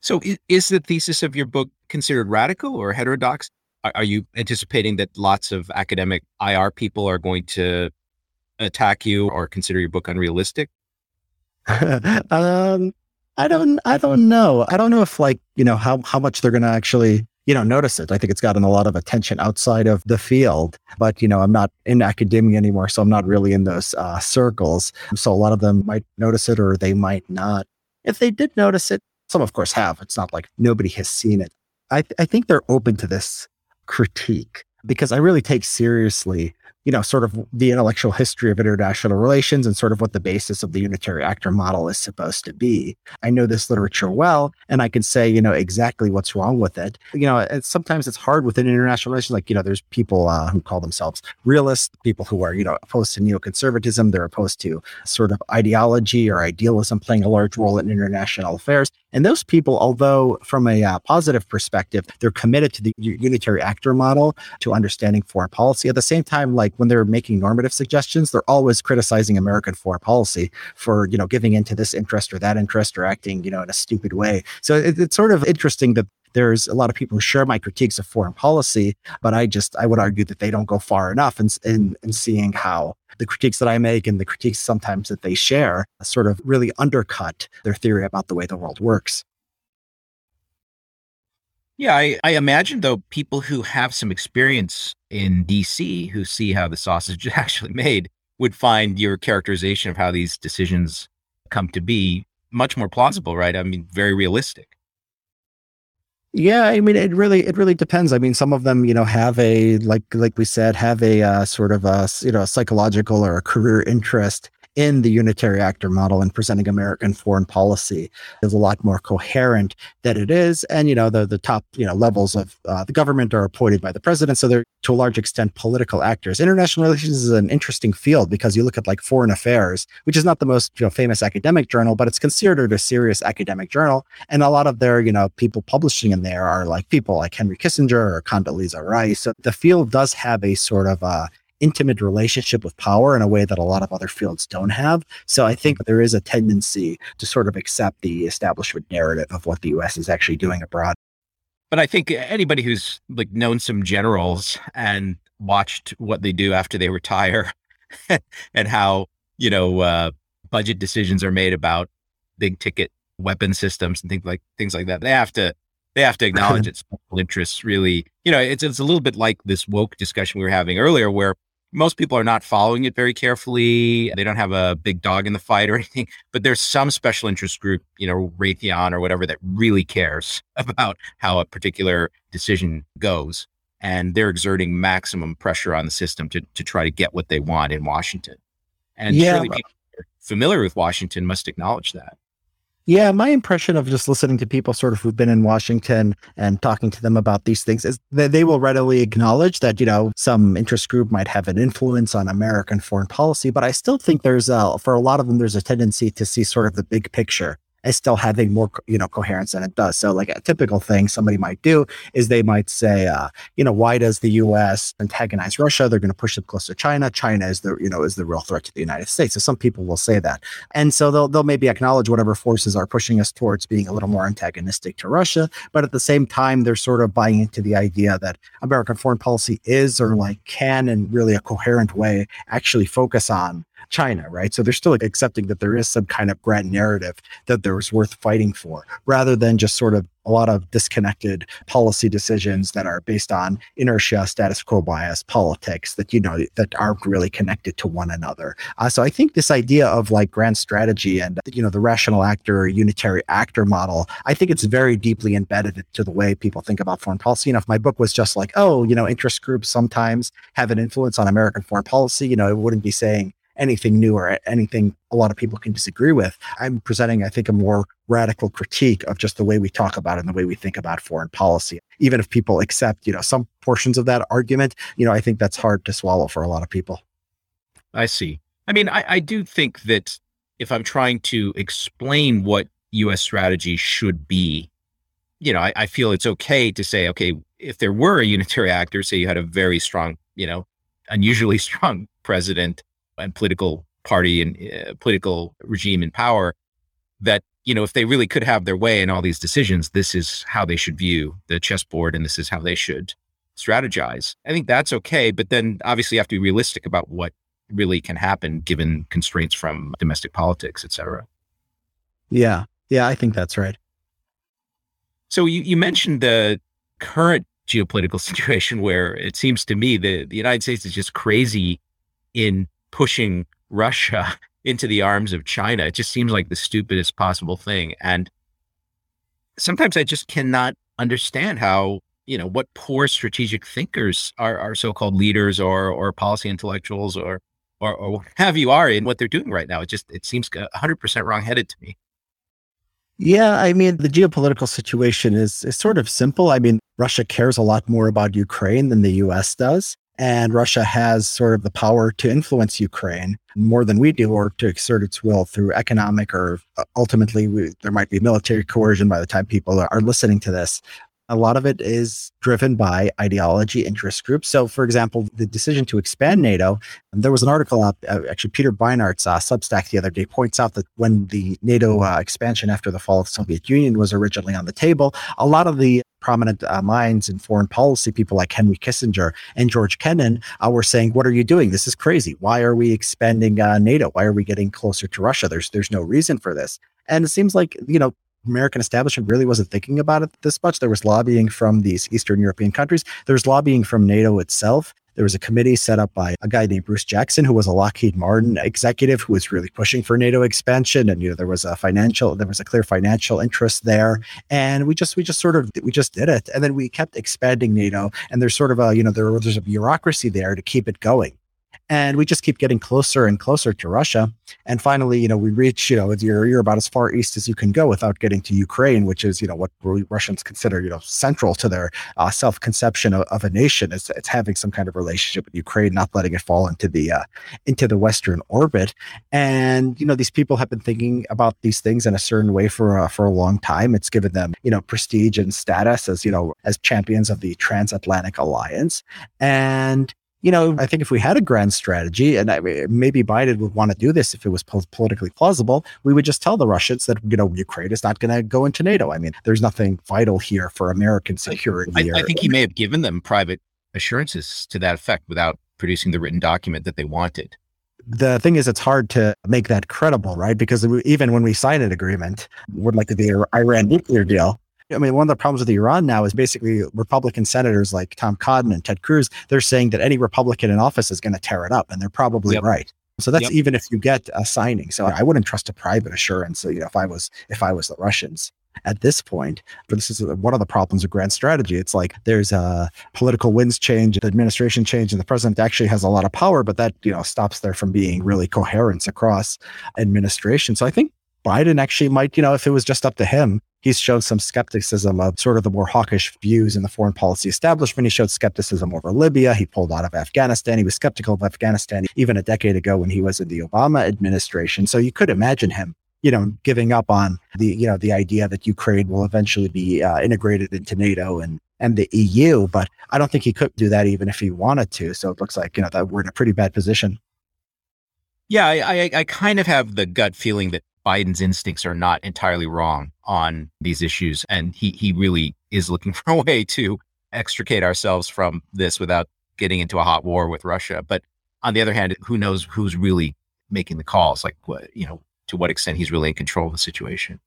So, is, the thesis of your book considered radical or heterodox? Are, are you anticipating that lots of academic IR people are going to attack you or consider your book unrealistic? [LAUGHS] um, I don't, I don't know. I don't know if like you know how how much they're going to actually you know notice it. I think it's gotten a lot of attention outside of the field, but you know I'm not in academia anymore, so I'm not really in those uh, circles. So a lot of them might notice it or they might not. If they did notice it, some of course have. It's not like nobody has seen it. I, th- I think they're open to this critique because I really take seriously you know, sort of the intellectual history of international relations and sort of what the basis of the unitary actor model is supposed to be. I know this literature well, and I can say, you know, exactly what's wrong with it. You know, sometimes it's hard within international relations. Like, you know, there's people uh, who call themselves realists, people who are, you know, opposed to neoconservatism. They're opposed to sort of ideology or idealism playing a large role in international affairs. And those people, although from a uh, positive perspective, they're committed to the unitary actor model, to understanding foreign policy. At the same time, like when they're making normative suggestions, they're always criticizing American foreign policy for, you know, giving into this interest or that interest or acting, you know, in a stupid way. So it, it's sort of interesting that there's a lot of people who share my critiques of foreign policy, but I just I would argue that they don't go far enough in in, in seeing how the critiques that I make and the critiques sometimes that they share sort of really undercut their theory about the way the world works. Yeah, I, I imagine though people who have some experience in DC who see how the sausage is [LAUGHS] actually made would find your characterization of how these decisions come to be much more plausible, right? I mean, very realistic. Yeah, I mean, it really, it really depends. I mean, some of them, you know, have a like, like we said, have a uh, sort of a you know a psychological or a career interest in the unitary actor model and presenting American foreign policy is a lot more coherent than it is. And, you know, the, the top, you know, levels of uh, the government are appointed by the president. So they're to a large extent political actors. International relations is an interesting field because you look at like foreign affairs, which is not the most, you know, famous academic journal, but it's considered a serious academic journal. And a lot of their, you know, people publishing in there are like people like Henry Kissinger or Condoleezza Rice. So the field does have a sort of uh, intimate relationship with power in a way that a lot of other fields don't have. So I think there is a tendency to sort of accept the establishment narrative of what the US is actually doing abroad. But I think anybody who's like known some generals and watched what they do after they retire [LAUGHS] and how, you know, uh, budget decisions are made about big ticket weapon systems and things like things like that. They have to they have to [LAUGHS] acknowledge its special interests really, you know, it's it's a little bit like this woke discussion we were having earlier where most people are not following it very carefully. They don't have a big dog in the fight or [LAUGHS] anything, but there's some special interest group, you know, Raytheon or whatever that really cares [LAUGHS] about how a particular decision goes. And they're exerting maximum pressure on the system to, to try to get what they want in Washington. And yeah, surely people familiar with Washington must acknowledge that. Yeah, my impression of just listening to people sort of who've been in Washington and talking to them about these things is that they will readily acknowledge that, you know, some interest group might have an influence on American foreign policy. But I still think there's a, for a lot of them, there's a tendency to see sort of the big picture is still having more, you know, coherence than it does. So like a typical thing somebody might do is they might say, uh, you know, why does the U.S. antagonize Russia? They're going to push them closer to China. China is the, you know, is the real threat to the United States. So some people will say that, and so they'll they'll maybe acknowledge whatever forces are pushing us towards being a little more antagonistic to Russia, but at the same time they're sort of buying into the idea that American foreign policy is or like can in really a coherent way actually focus on China, right? So they're still accepting that there is some kind of grand narrative that there was worth fighting for, rather than just sort of a lot of disconnected policy decisions that are based on inertia, status quo bias, politics that you know that aren't really connected to one another. Uh, so I think this idea of like grand strategy and you know the rational actor, unitary actor model, I think it's very deeply embedded to the way people think about foreign policy. You know, if my book was just like, oh, you know, interest groups sometimes have an influence on American foreign policy, you know, it wouldn't be saying anything new or anything a lot of people can disagree with. I'm presenting, I think, a more radical critique of just the way we talk about and the way we think about foreign policy. Even if people accept, you know, some portions of that argument, you know, I think that's hard to swallow for a lot of people. I see. I mean, I, I do think that if I'm trying to explain what U.S. strategy should be, you know, I, I feel it's okay to say, okay, if there were a unitary actor, say you had a very strong, you know, unusually [LAUGHS] strong president and political party and uh, political regime in power that you know, if they really could have their way in all these decisions, this is how they should view the chessboard and this is how they should strategize. I think that's okay. But then obviously you have to be realistic about what really can happen given constraints from domestic politics, et cetera. Yeah. Yeah, I think that's right. So you, you mentioned the current geopolitical [LAUGHS] situation where it seems to me that the United States is just crazy in pushing Russia [LAUGHS] into the arms of China. It just seems like the stupidest possible thing. And sometimes I just cannot understand how, you know, what poor strategic thinkers are, so-called leaders or or policy intellectuals or or, or what have you are in what they're doing right now. It just it seems 100% wrong-headed to me. Yeah, I mean, the geopolitical situation is, is sort of simple. I mean, Russia cares a lot more about Ukraine than the US does. And Russia has sort of the power to influence Ukraine more than we do, or to exert its will through economic or uh, ultimately we, there might be military coercion by the time people are, listening to this a lot of it is driven by ideology interest groups. So, for example, the decision to expand NATO, there was an article up, uh, actually, Peter Beinart's uh, Substack the other day points out that when the NATO uh, expansion after the fall of the Soviet Union was originally on the table, a lot of the prominent uh, minds in foreign policy, people like Henry Kissinger and George Kennan, uh, were saying, "What are you doing? This is crazy. Why are we expanding uh, NATO? Why are we getting closer to Russia? There's there's no reason for this." And it seems like you know American establishment really wasn't thinking about it this much. There was lobbying from these Eastern European countries. There was lobbying from NATO itself. There was a committee set up by a guy named Bruce Jackson, who was a Lockheed Martin executive who was really pushing for NATO expansion. And, you know, there was a financial, there was a clear financial interest there. And we just, we just sort of, we just did it. And then we kept expanding NATO. And there's sort of a, you know, there, there's a bureaucracy there to keep it going and we just keep getting closer and closer to Russia. And finally, you know, we reach, you know, you're, you're about as far east as you can go without getting to Ukraine, which is, you know, what Russians consider, you know, central to their uh, self-conception of, of, a nation. It's, it's having some kind of relationship with Ukraine, not letting it fall into the uh, into the Western orbit. And you know, these people have been thinking about these things in a certain way for uh, for a long time. It's given them, you know, prestige and status as you know as champions of the transatlantic alliance. And you know, I think if we had a grand strategy, and I, maybe Biden would want to do this if it was po- politically plausible, we would just tell the Russians that you know Ukraine is not going to go into NATO. I mean, there's nothing vital here for American security. I, I, think he may have given them private assurances to that effect without producing the written document that they wanted. The thing is, it's hard to make that credible, right? Because even when we sign an agreement, would like to the Iran nuclear deal, I mean, one of the problems with Iran now is basically Republican senators like Tom Cotton and Ted Cruz, they're saying that any Republican in office is going to tear it up. And they're probably yep. right. So that's yep. even if you get a signing. So I wouldn't trust a private assurance. So, you know, if I was if I was the Russians at this point, but this is uh, one of the problems of grand strategy. It's like there's a political winds change, the administration change, and the president actually has a lot of power, but that you know stops there from being really coherence across administration. So I think Biden actually might, you know, if it was just up to him, he's shown some skepticism of sort of the more hawkish views in the foreign policy establishment. He showed skepticism over Libya. He pulled out of Afghanistan. He was skeptical of Afghanistan even a decade ago when he was in the Obama administration. So you could imagine him you know, giving up on the, you know, the idea that Ukraine will eventually be uh, integrated into NATO and and the EU. But I don't think he could do that even if he wanted to. So it looks like you know that we're in a pretty bad position. Yeah, I, I, I kind of have the gut feeling that Biden's instincts are not entirely wrong on these issues. And he, he really is looking [LAUGHS] for a way to extricate ourselves from this without getting into a hot war with Russia. But on the other hand, who knows who's really making the calls? Like, what, you know, to what extent he's really in control of the situation.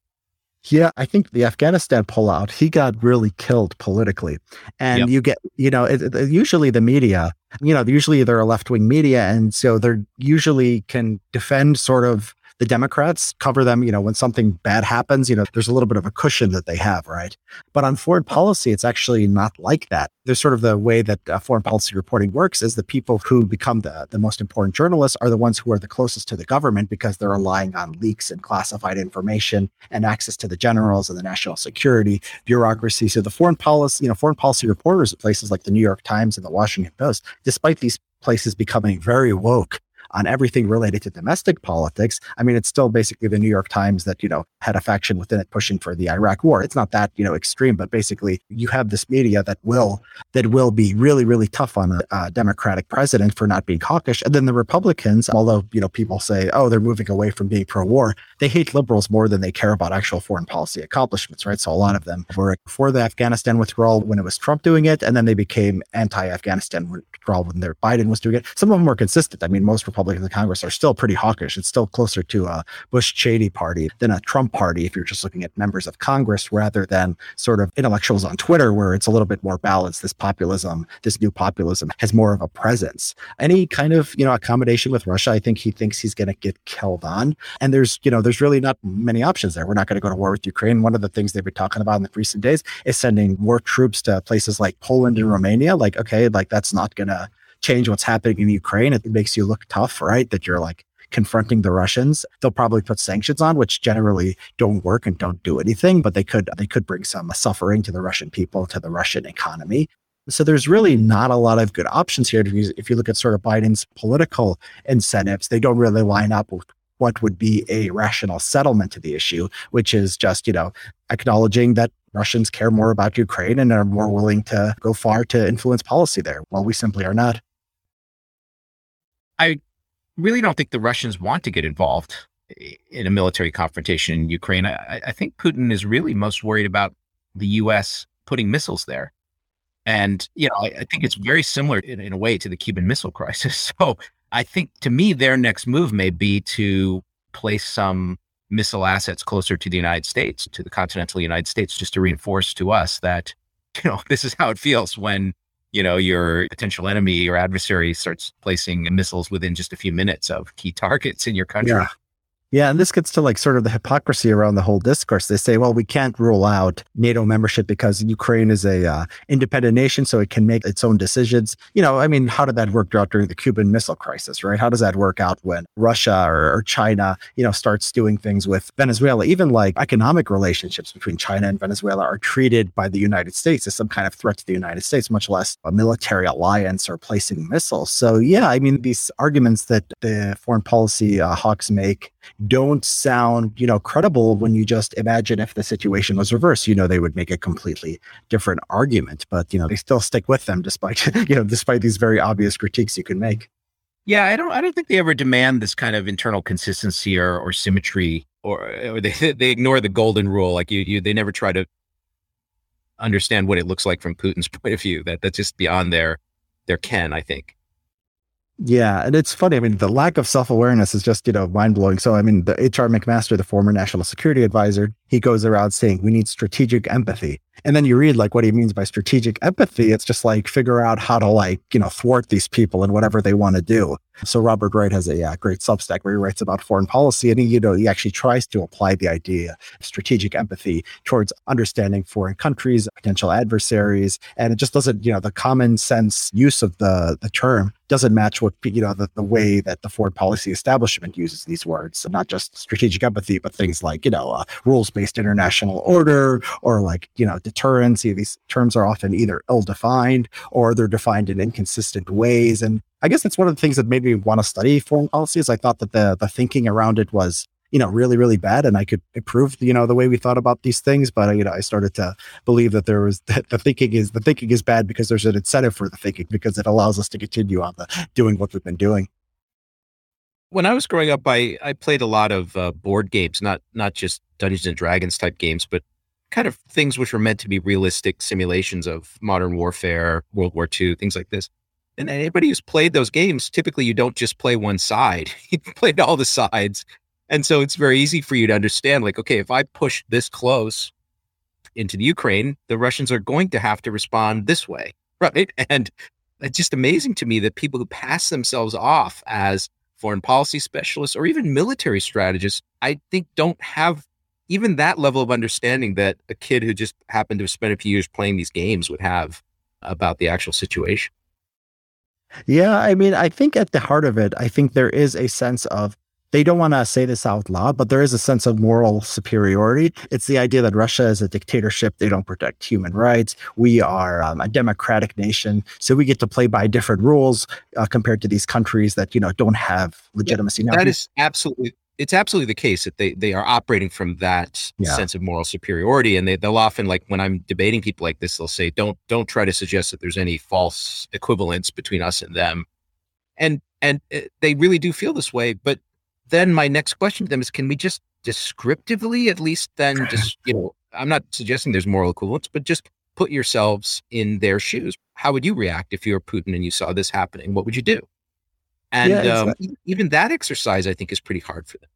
Yeah, I think the Afghanistan pullout, he got really killed politically. And yep. you get, you know, it, it, usually the media, you know, usually they're a left wing media. And so they're usually can defend sort of the Democrats cover them, you know, when something bad happens, you know, there's a little bit of a cushion that they have, right? But on foreign policy, it's actually not like that. There's sort of the way that uh, foreign policy reporting works is the people who become the, the most important journalists are the ones who are the closest to the government because they're relying on leaks and classified information and access to the generals and the national security bureaucracy. So the foreign policy, you know, foreign policy reporters at places like the New York Times and the Washington Post, despite these places becoming very woke on everything related to domestic politics, I mean, it's still basically the New York Times that, you know, had a faction within it pushing for the Iraq war. It's not that, you know, extreme, but basically you have this media that will, that will be really, really tough on a, a Democratic president for not being hawkish. And then the Republicans, although, you know, people say, oh, they're moving away from being pro war, they hate liberals more than they care about actual foreign policy accomplishments, right? So a lot of them were for the Afghanistan withdrawal when it was Trump doing it, and then they became anti Afghanistan withdrawal when their Biden was doing it. Some of them were consistent. I mean, most Republicans in the Congress are still pretty hawkish. It's still closer to a Bush Cheney party than a Trump party if you're just looking at members of Congress rather than sort of intellectuals on Twitter, where it's a little bit more balanced. This populism, this new populism has more of a presence. Any kind of, you know, accommodation with Russia, I think he thinks he's going to get killed on. And there's, you know, there's really not many options there. We're not going to go to war with Ukraine. One of the things they've been talking about in the recent days is sending more troops to places like Poland and Romania. Like, okay, like that's not going to change what's happening in Ukraine. It makes you look tough, right? That you're like confronting the Russians. They'll probably put sanctions on, which generally don't work and don't do anything, but they could they could bring some suffering to the Russian people, to the Russian economy. So there's really not a lot of good options here. If you, look at sort of Biden's political incentives, they don't really line up with what would be a rational settlement to the issue, which is just, you know, acknowledging that Russians care more about Ukraine and are more willing to go far to influence policy there, while we simply are not. I really don't think the Russians want to get involved in a military confrontation in Ukraine. I, I think Putin is really most worried about the U.S. putting missiles there. And, you know, I, I think it's very similar in, in, a way to the Cuban Missile Crisis. [LAUGHS] So I think to me, their next move may be to place some missile assets closer to the United States, to the continental United States, just to reinforce to us that, [LAUGHS] you know, this is how it feels when, you know, your potential enemy or adversary starts placing missiles within just a few minutes of key targets in your country. Yeah. Yeah, and this gets to like sort of the hypocrisy around the whole discourse. They say, well, we can't rule out NATO membership because Ukraine is a uh, independent nation, so it can make its own decisions. You know, I mean, how did that work out during the Cuban Missile Crisis, right? How does that work out when Russia or, or China, you know, starts doing things with Venezuela? Even like economic relationships between China and Venezuela are treated by the United States as some kind of threat to the United States, much less a military alliance or placing missiles. So, yeah, I mean, these arguments that the foreign policy uh, hawks make don't sound, you know, credible when you just imagine if the situation was reversed. You know, they would make a completely different argument, but you know, they still stick with them despite, [LAUGHS] you know, despite these very obvious critiques you can make. Yeah, I don't I don't think they ever demand this kind of internal consistency or, or symmetry or, or they [LAUGHS] they ignore the golden rule. Like you, you they never try to understand what it looks like from Putin's [LAUGHS] point of view. That that's just beyond their their ken, I think. Yeah, and it's funny. I mean, the lack of self awareness is just you know mind blowing. So, I mean, the H.R. McMaster, the former national security advisor, he goes around saying we need strategic empathy. And then you read like what he means by strategic empathy. It's just like figure out how to like, you know, thwart these people and whatever they want to do. So Robert Wright has a yeah, great Substack where he writes about foreign policy and he, you know, he actually tries to apply the idea of strategic empathy towards understanding foreign countries, potential adversaries. And it just doesn't, you know, the common sense use of the, the term doesn't match what, you know, the, the way that the foreign policy establishment uses these words. So not just strategic empathy, but things like, you know, uh, rules based international order or like, you know, deterrence. These terms are often either ill defined or they're defined in inconsistent ways. And I guess that's one of the things that made me want to study foreign policy is I thought that the the thinking around it was you know really really bad and i could improve you know the way we thought about these things but you know i started to believe that there was [LAUGHS] that the thinking is the thinking is bad because there's an incentive for the thinking because it allows us to continue on the doing what we've been doing when i was growing up i i played a lot of uh, board games not not just dungeons and dragons type games but kind of things which were meant to be realistic simulations of modern warfare world war ii things like this and anybody who's played those games, typically you don't just play one side. [LAUGHS] you played all the sides. And so it's very easy for you to understand, like, okay, if I push this close into the Ukraine, the Russians are going to have to respond this way. [LAUGHS] Right. And it's just amazing to me that people who pass themselves off as foreign policy specialists or even military strategists, I think don't have even that level of understanding that a kid who just happened to have spent a few years playing these games would have about the actual situation. Yeah, I mean, I think at the heart of it, I think there is a sense of they don't want to say this out loud, but there is a sense of moral superiority. It's the idea that Russia is a dictatorship. They don't protect human rights. We are um, a democratic nation. So we get to play by different rules uh, compared to these countries that, you know, don't have legitimacy. Yeah, that is absolutely it's absolutely the case that they they are operating from that yeah. sense of moral superiority and they, they'll often like when i'm debating people like this they'll say don't don't try to suggest that there's any false equivalence between us and them and and uh, they really do feel this way but then my next question to them is can we just descriptively at least then [LAUGHS] just you know i'm not suggesting there's moral equivalence but just put yourselves in their shoes how would you react if you were putin and you saw this happening what would you do and yeah, exactly. um, even that exercise, I think, is pretty hard for them.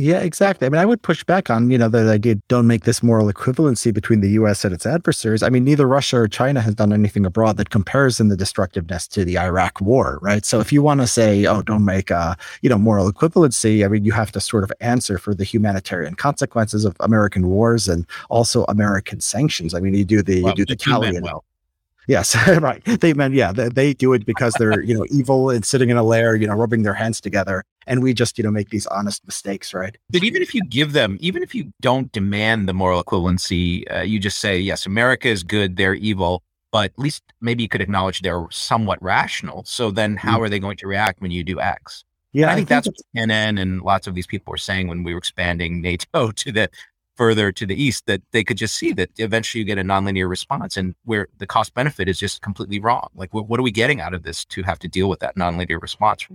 Yeah, exactly. I mean, I would push back on, you know, the idea don't make this moral equivalency between the US and its adversaries. I mean, neither Russia or China has done anything abroad that compares in the destructiveness to the Iraq war, right? So if you want to say, oh, don't make a, you know, moral equivalency, I mean, you have to sort of answer for the humanitarian consequences of American wars and also American sanctions. I mean, you do the well, you do the Cali well. Yes, [LAUGHS] right. They meant yeah, they, they, do it because they're you know evil and sitting in a lair, you know, rubbing their hands together, and we just you know make these honest mistakes, right? But even if you give them, even if you don't demand the moral equivalency, uh, you just say yes, America is good, they're evil, but at least maybe you could acknowledge they're somewhat rational. So then, how mm-hmm. are they going to react when you do X? Yeah, I, I think, think that's what Kennan and lots of these people were saying when we were expanding NATO [LAUGHS] to the further to the east that they could just see that eventually you get a nonlinear response and where the cost benefit is just completely wrong. Like, what, what are we getting out of this to have to deal with that nonlinear response?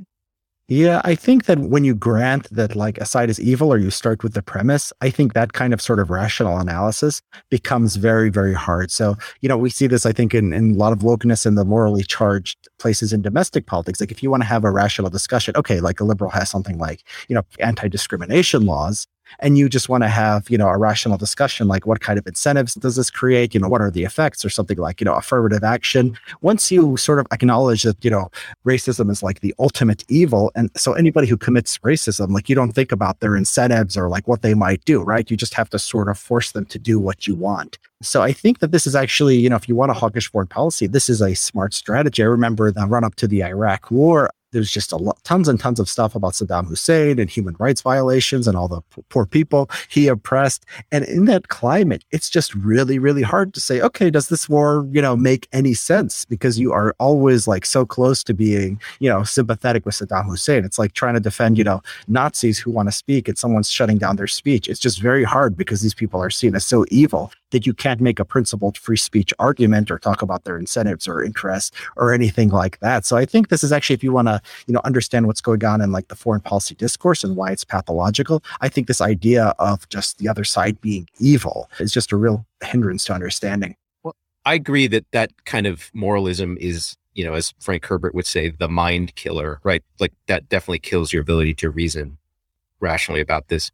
Yeah, I think that when you grant that like a side is evil or you start with the premise, I think that kind of sort of rational analysis becomes very, very hard. So, you know, we see this, I think, in, in a lot of wokeness in the morally charged places in domestic politics. Like if you want to have a rational discussion, okay, like a liberal has something like, you know, anti-discrimination laws and you just want to have, you know, a rational discussion like what kind of incentives does this create? You know, what are the effects or something like, you know, affirmative action. Once you sort of acknowledge that, you know, racism is like the ultimate evil. And so anybody who commits racism, like you don't think about their incentives or like what they might do, right? You just have to sort of force them to do what you want. So I think that this is actually, you know, if you want a hawkish foreign policy, this is a smart strategy. I remember the run up to the Iraq war there's just a lot, tons and tons of stuff about Saddam Hussein and human rights violations and all the p- poor people he oppressed. And in that climate, it's just really, really hard to say, okay, does this war, you know, make any sense? Because you are always like so close to being, you know, sympathetic with Saddam Hussein. It's like trying to defend, you know, Nazis who want to speak and someone's shutting down their speech. It's just very hard because these people are seen as so evil that you can't make a principled free speech argument or talk about their incentives or interests or anything like that. So I think this is actually, if you want to, you know, understand what's going on in like the foreign policy discourse and why it's pathological, I think this idea of just the other side being evil is just a real hindrance to understanding. Well, I agree that that kind of moralism is you know, as Frank Herbert would say, the mind killer, right? Like that definitely kills your ability to reason rationally about this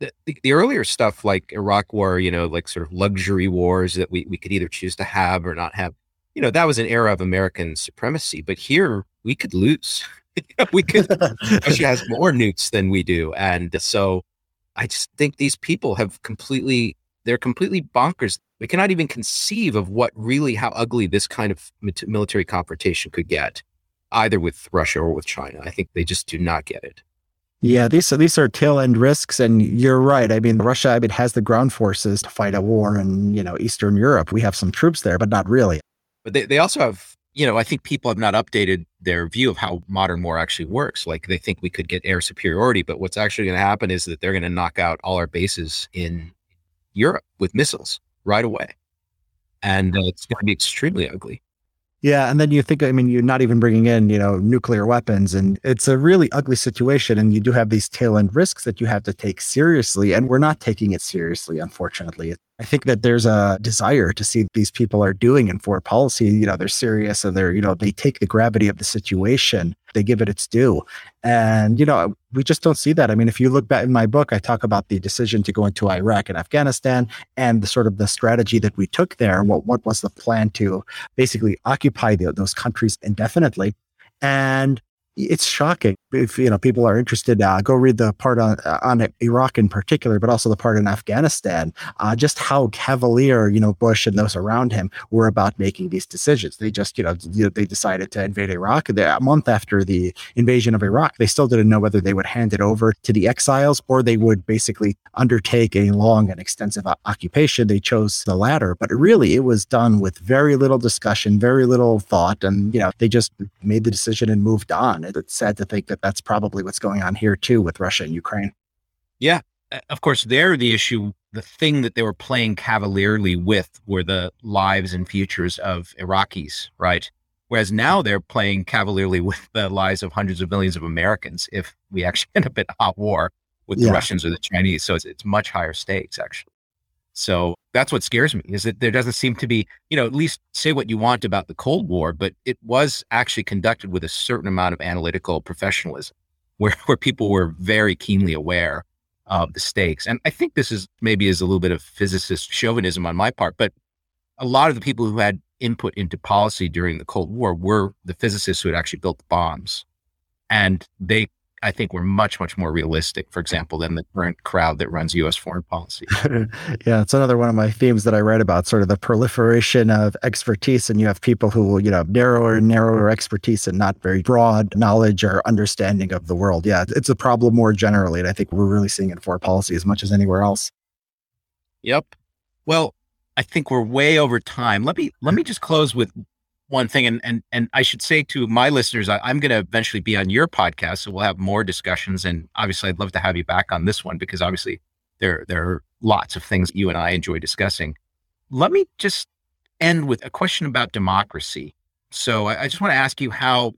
the, the, earlier stuff like Iraq war, you know, like sort of luxury wars that we, we could either choose to have or not have, you know, that was an era of American supremacy. But here we could lose. [LAUGHS] we could, [LAUGHS] Russia has more nukes than we do. And so I just think these people have completely, they're completely bonkers. We cannot even conceive of what really, how ugly this kind of military confrontation could get, either with Russia or with China. I think they just do not get it. Yeah, these are these are tail end risks, and you're right. I mean, Russia, I mean, has the ground forces to fight a war in you know Eastern Europe. We have some troops there, but not really. But they, they also have, you know, I think people have not updated their view of how modern war actually works. Like they think we could get air superiority, but what's actually going to happen is that they're going to knock out all our bases in Europe with missiles right away, and uh, it's going to be extremely ugly. Yeah, and then you think, I mean, you're not even bringing in, you know, nuclear weapons, and it's a really ugly situation. And you do have these tail end risks that you have to take seriously, and we're not taking it seriously, unfortunately. I think that there's a desire to see these people are doing in foreign policy. You know, they're serious and they're, you know, they take the gravity of the situation, they give it its due. And, you know, we just don't see that. I mean, if you look back in my book, I talk about the decision to go into Iraq and Afghanistan and the sort of the strategy that we took there. What, what was the plan to basically occupy the, those countries indefinitely? And it's shocking. If you know people are interested, uh, go read the part on on Iraq in particular, but also the part in Afghanistan. Uh, just how cavalier you know Bush and those around him were about making these decisions. They just you know they decided to invade Iraq. a month after the invasion of Iraq, they still didn't know whether they would hand it over to the exiles or they would basically undertake a long and extensive occupation. They chose the latter, but really it was done with very little discussion, very little thought, and you know they just made the decision and moved on. It's sad to think that that's probably what's going on here too with Russia and Ukraine. Yeah, uh, of course, there the issue, the thing that they were playing cavalierly with were the lives and futures of Iraqis, right? Whereas now they're playing cavalierly [LAUGHS] with the lives of hundreds of millions of Americans if we actually [LAUGHS] end up in a hot war with the. Russians or the Chinese. So it's, it's much higher stakes, actually. So that's what scares me is that there doesn't seem to be, you know, at least say what you want about the Cold War, but it was actually conducted with a certain amount of analytical professionalism [LAUGHS] where, where people were very keenly aware of the stakes. And I think this is maybe is a little bit of physicist chauvinism on my part, but a lot of the people who had input into policy during the Cold War were the physicists who had actually built the bombs. And they I think we're much, much more realistic, for example, than the current crowd that runs US foreign policy. [LAUGHS] yeah, it's another one of my themes that I write about, sort of the proliferation of expertise. And you have people who will, you know, narrower and narrower expertise and not very broad knowledge or understanding of the world. Yeah, it's a problem more generally. And I think we're really seeing it in foreign policy as much as anywhere else. Yep. Well, I think we're way over time. Let me let me just close with one thing, and and and I should say to my listeners, I, am going to eventually be on your podcast, so we'll have more discussions. And obviously, I'd love to have you back on this one because obviously there there are lots of things you and I enjoy discussing. Let me just end with a question about democracy. So I, I just want to ask you how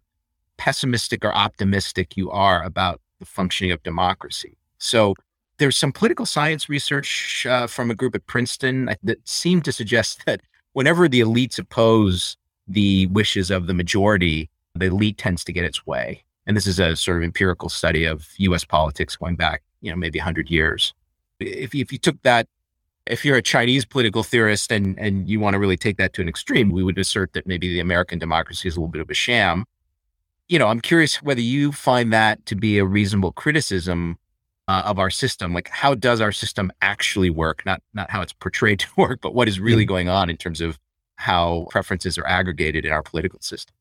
pessimistic or optimistic you are about the functioning of democracy. So there's some political science research uh, from a group at Princeton that seemed to suggest [LAUGHS] that whenever the elites oppose the wishes of the majority, the elite tends to get its way. And this is a sort of empirical study of US politics going back, you know, maybe 100 years. If, if you took that, if you're a Chinese political theorist and, and you want to really take that to an extreme, we would assert that maybe the American democracy is a little bit of a sham. You know, I'm curious whether you find that to be a reasonable criticism uh, of our system. Like, how does our system actually work? Not not how it's portrayed [LAUGHS] to work, but what is really going on in terms of how preferences are aggregated in our political system.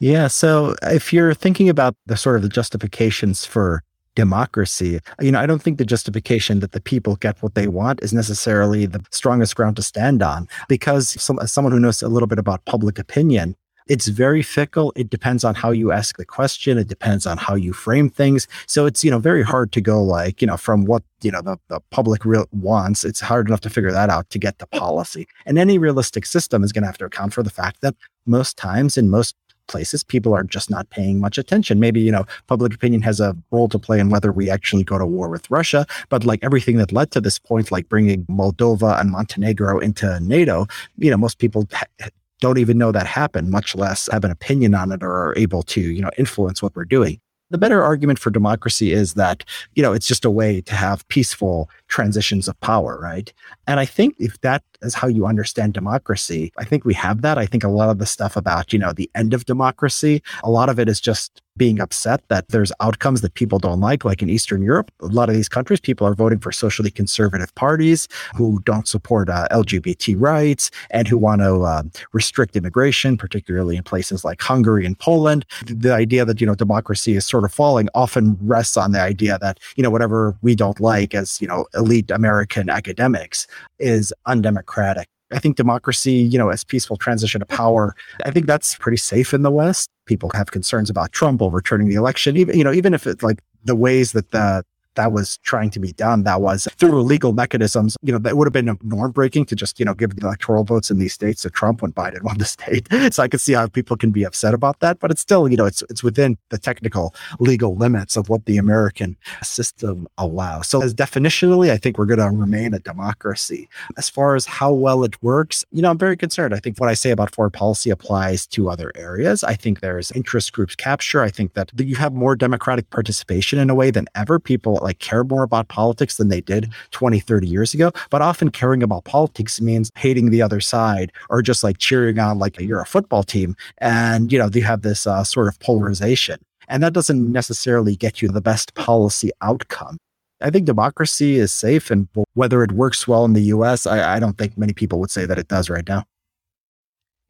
Yeah. So if you're thinking about the sort of the justifications for democracy, you know, I don't think the justification that the people get what they want is necessarily the strongest ground to stand on because some, someone who knows a little bit about public opinion, it's very fickle. It depends on how you ask the question. It depends on how you frame things. So it's, you know, very hard to go like, you know, from what, you know, the, the public real wants. It's hard enough to figure that out to get the policy. And any realistic system is going to have to account for the fact that most times in most places people are just not paying much attention maybe you know public opinion has a role to play in whether we actually go to war with russia but like everything that led to this point like bringing moldova and montenegro into nato you know most people ha- don't even know that happened, much less have an opinion on it or are able to, you know, influence what we're doing. The better argument for democracy is that, you know, it's just a way to have peaceful transitions of power, right? And I think if that is how you understand democracy, I think we have that. I think a lot of the stuff about, you know, the end of democracy, a lot of it is just being upset that there's outcomes that people don't like, like in Eastern Europe. A lot of these countries, people are voting for socially conservative parties who don't support uh, LGBT rights and who want to uh, restrict immigration, particularly in places like Hungary and Poland. The idea that, you know, democracy is sort of falling often rests on the idea that, you know, whatever we don't like as, you know, elite American academics is undemocratic. I think democracy, you know, as peaceful transition of power, I think that's pretty safe in the West. People have concerns about Trump overturning the election, even, you know, even if it's like the ways that the that was trying to be done that was through legal mechanisms you know that would have been norm breaking to just you know give the electoral votes in these states to trump when biden won the state. [LAUGHS] So i could see how people can be upset about that but it's still you know it's it's within the technical legal limits of what the american system allows. So as definitionally i think we're going to remain a democracy. As far as how well it works you know i'm very concerned. I think what i say about foreign policy applies to other areas. I think there's interest groups capture. I think that you have more democratic participation in a way than ever. People like care more about politics than they did 20, 30 years ago. But often caring about politics means hating the other side or just like cheering on like you're a football team. And, you know, you have this uh, sort of polarization. And that doesn't necessarily get you the best policy outcome. I think democracy is safe, and whether it works well in the US, I, I don't think many people would say that it does right now.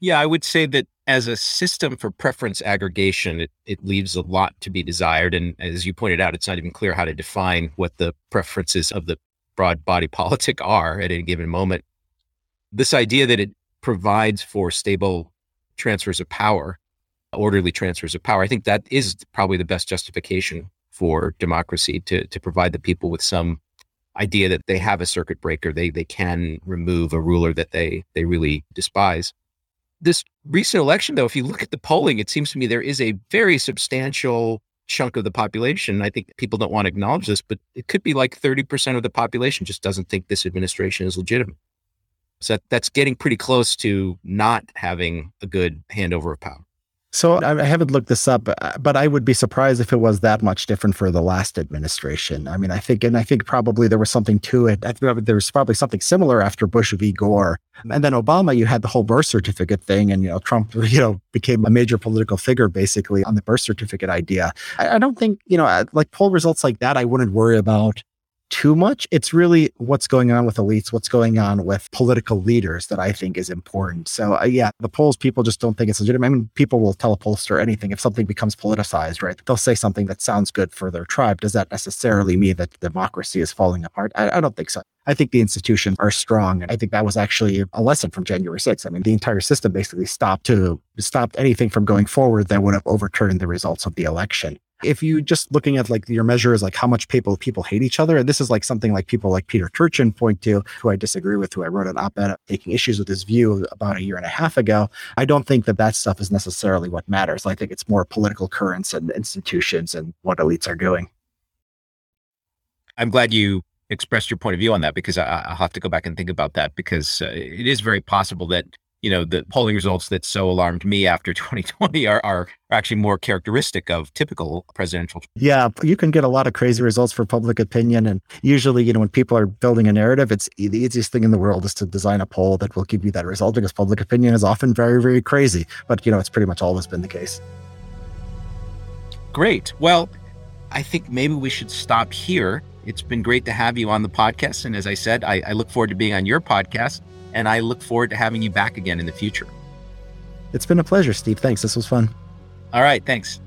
Yeah, I would say that as a system for preference aggregation, it, it leaves a lot to be desired. And as you pointed out, it's not even clear how to define what the preferences of the broad body [LAUGHS] politic are at any given moment. This idea that it provides for stable transfers of power, orderly transfers of power, I think that is probably the best justification for democracy to, to provide the people with some idea that they have a circuit breaker, they, they can remove a ruler that they, they really despise. This recent election, though, if you look at the polling, it seems to me there is a very substantial chunk of the population. I think people don't want to acknowledge this, but it could be like 30% of the population just doesn't think this administration is legitimate. So that's getting pretty close to not having a good handover of power. So I haven't looked this up, uh, but I would be surprised if it was that much different for the last administration. I mean, I think, and I think probably there was something to it. I think there was probably something similar after Bush v. Gore, and then Obama. You had the whole birth certificate thing, and you know, Trump, [LAUGHS] you know, became a major political figure basically on the birth certificate idea. I, I don't think, you know, uh, like poll results like that, I wouldn't worry about too much. It's really what's going on with elites, what's going on with political leaders that I think is important. So, uh, yeah, the polls, people just don't think it's legitimate. I mean, people will tell a pollster anything if something becomes politicized, right? They'll say something that sounds good for their tribe. Does that necessarily mean that democracy is falling apart? I, I don't think so. I think the institutions are strong. And I think that was actually a lesson from January 6th. I mean, the entire system basically stopped to stopped anything from going forward that would have overturned the results of the election if you just looking at like your measure is like how much people people hate each other, and this is like something like people like Peter Turchin point to, who I disagree with, who I wrote an op-ed taking issues with his view about a year and a half ago. I don't think that that stuff is necessarily what matters. I think it's more political currents and institutions and what elites are doing. I'm glad you expressed your point of view on that because I, will have to go back and think about that because uh, it is very possible that you know the polling results that so alarmed me after [LAUGHS] 2020 are, are actually more characteristic of typical presidential yeah you can get a lot of crazy results for public opinion and usually you know when people are building a narrative it's the easiest thing in the world is to design a poll that will give you that result because public opinion is often very very crazy but you know it's pretty much always been the case. Great. Well i think maybe we should stop here. It's been great to have you on the podcast and as i said I, I look forward to being on your podcast and I look forward to having you back again in the future. It's been a pleasure, Steve. Thanks. This was fun. All right. Thanks.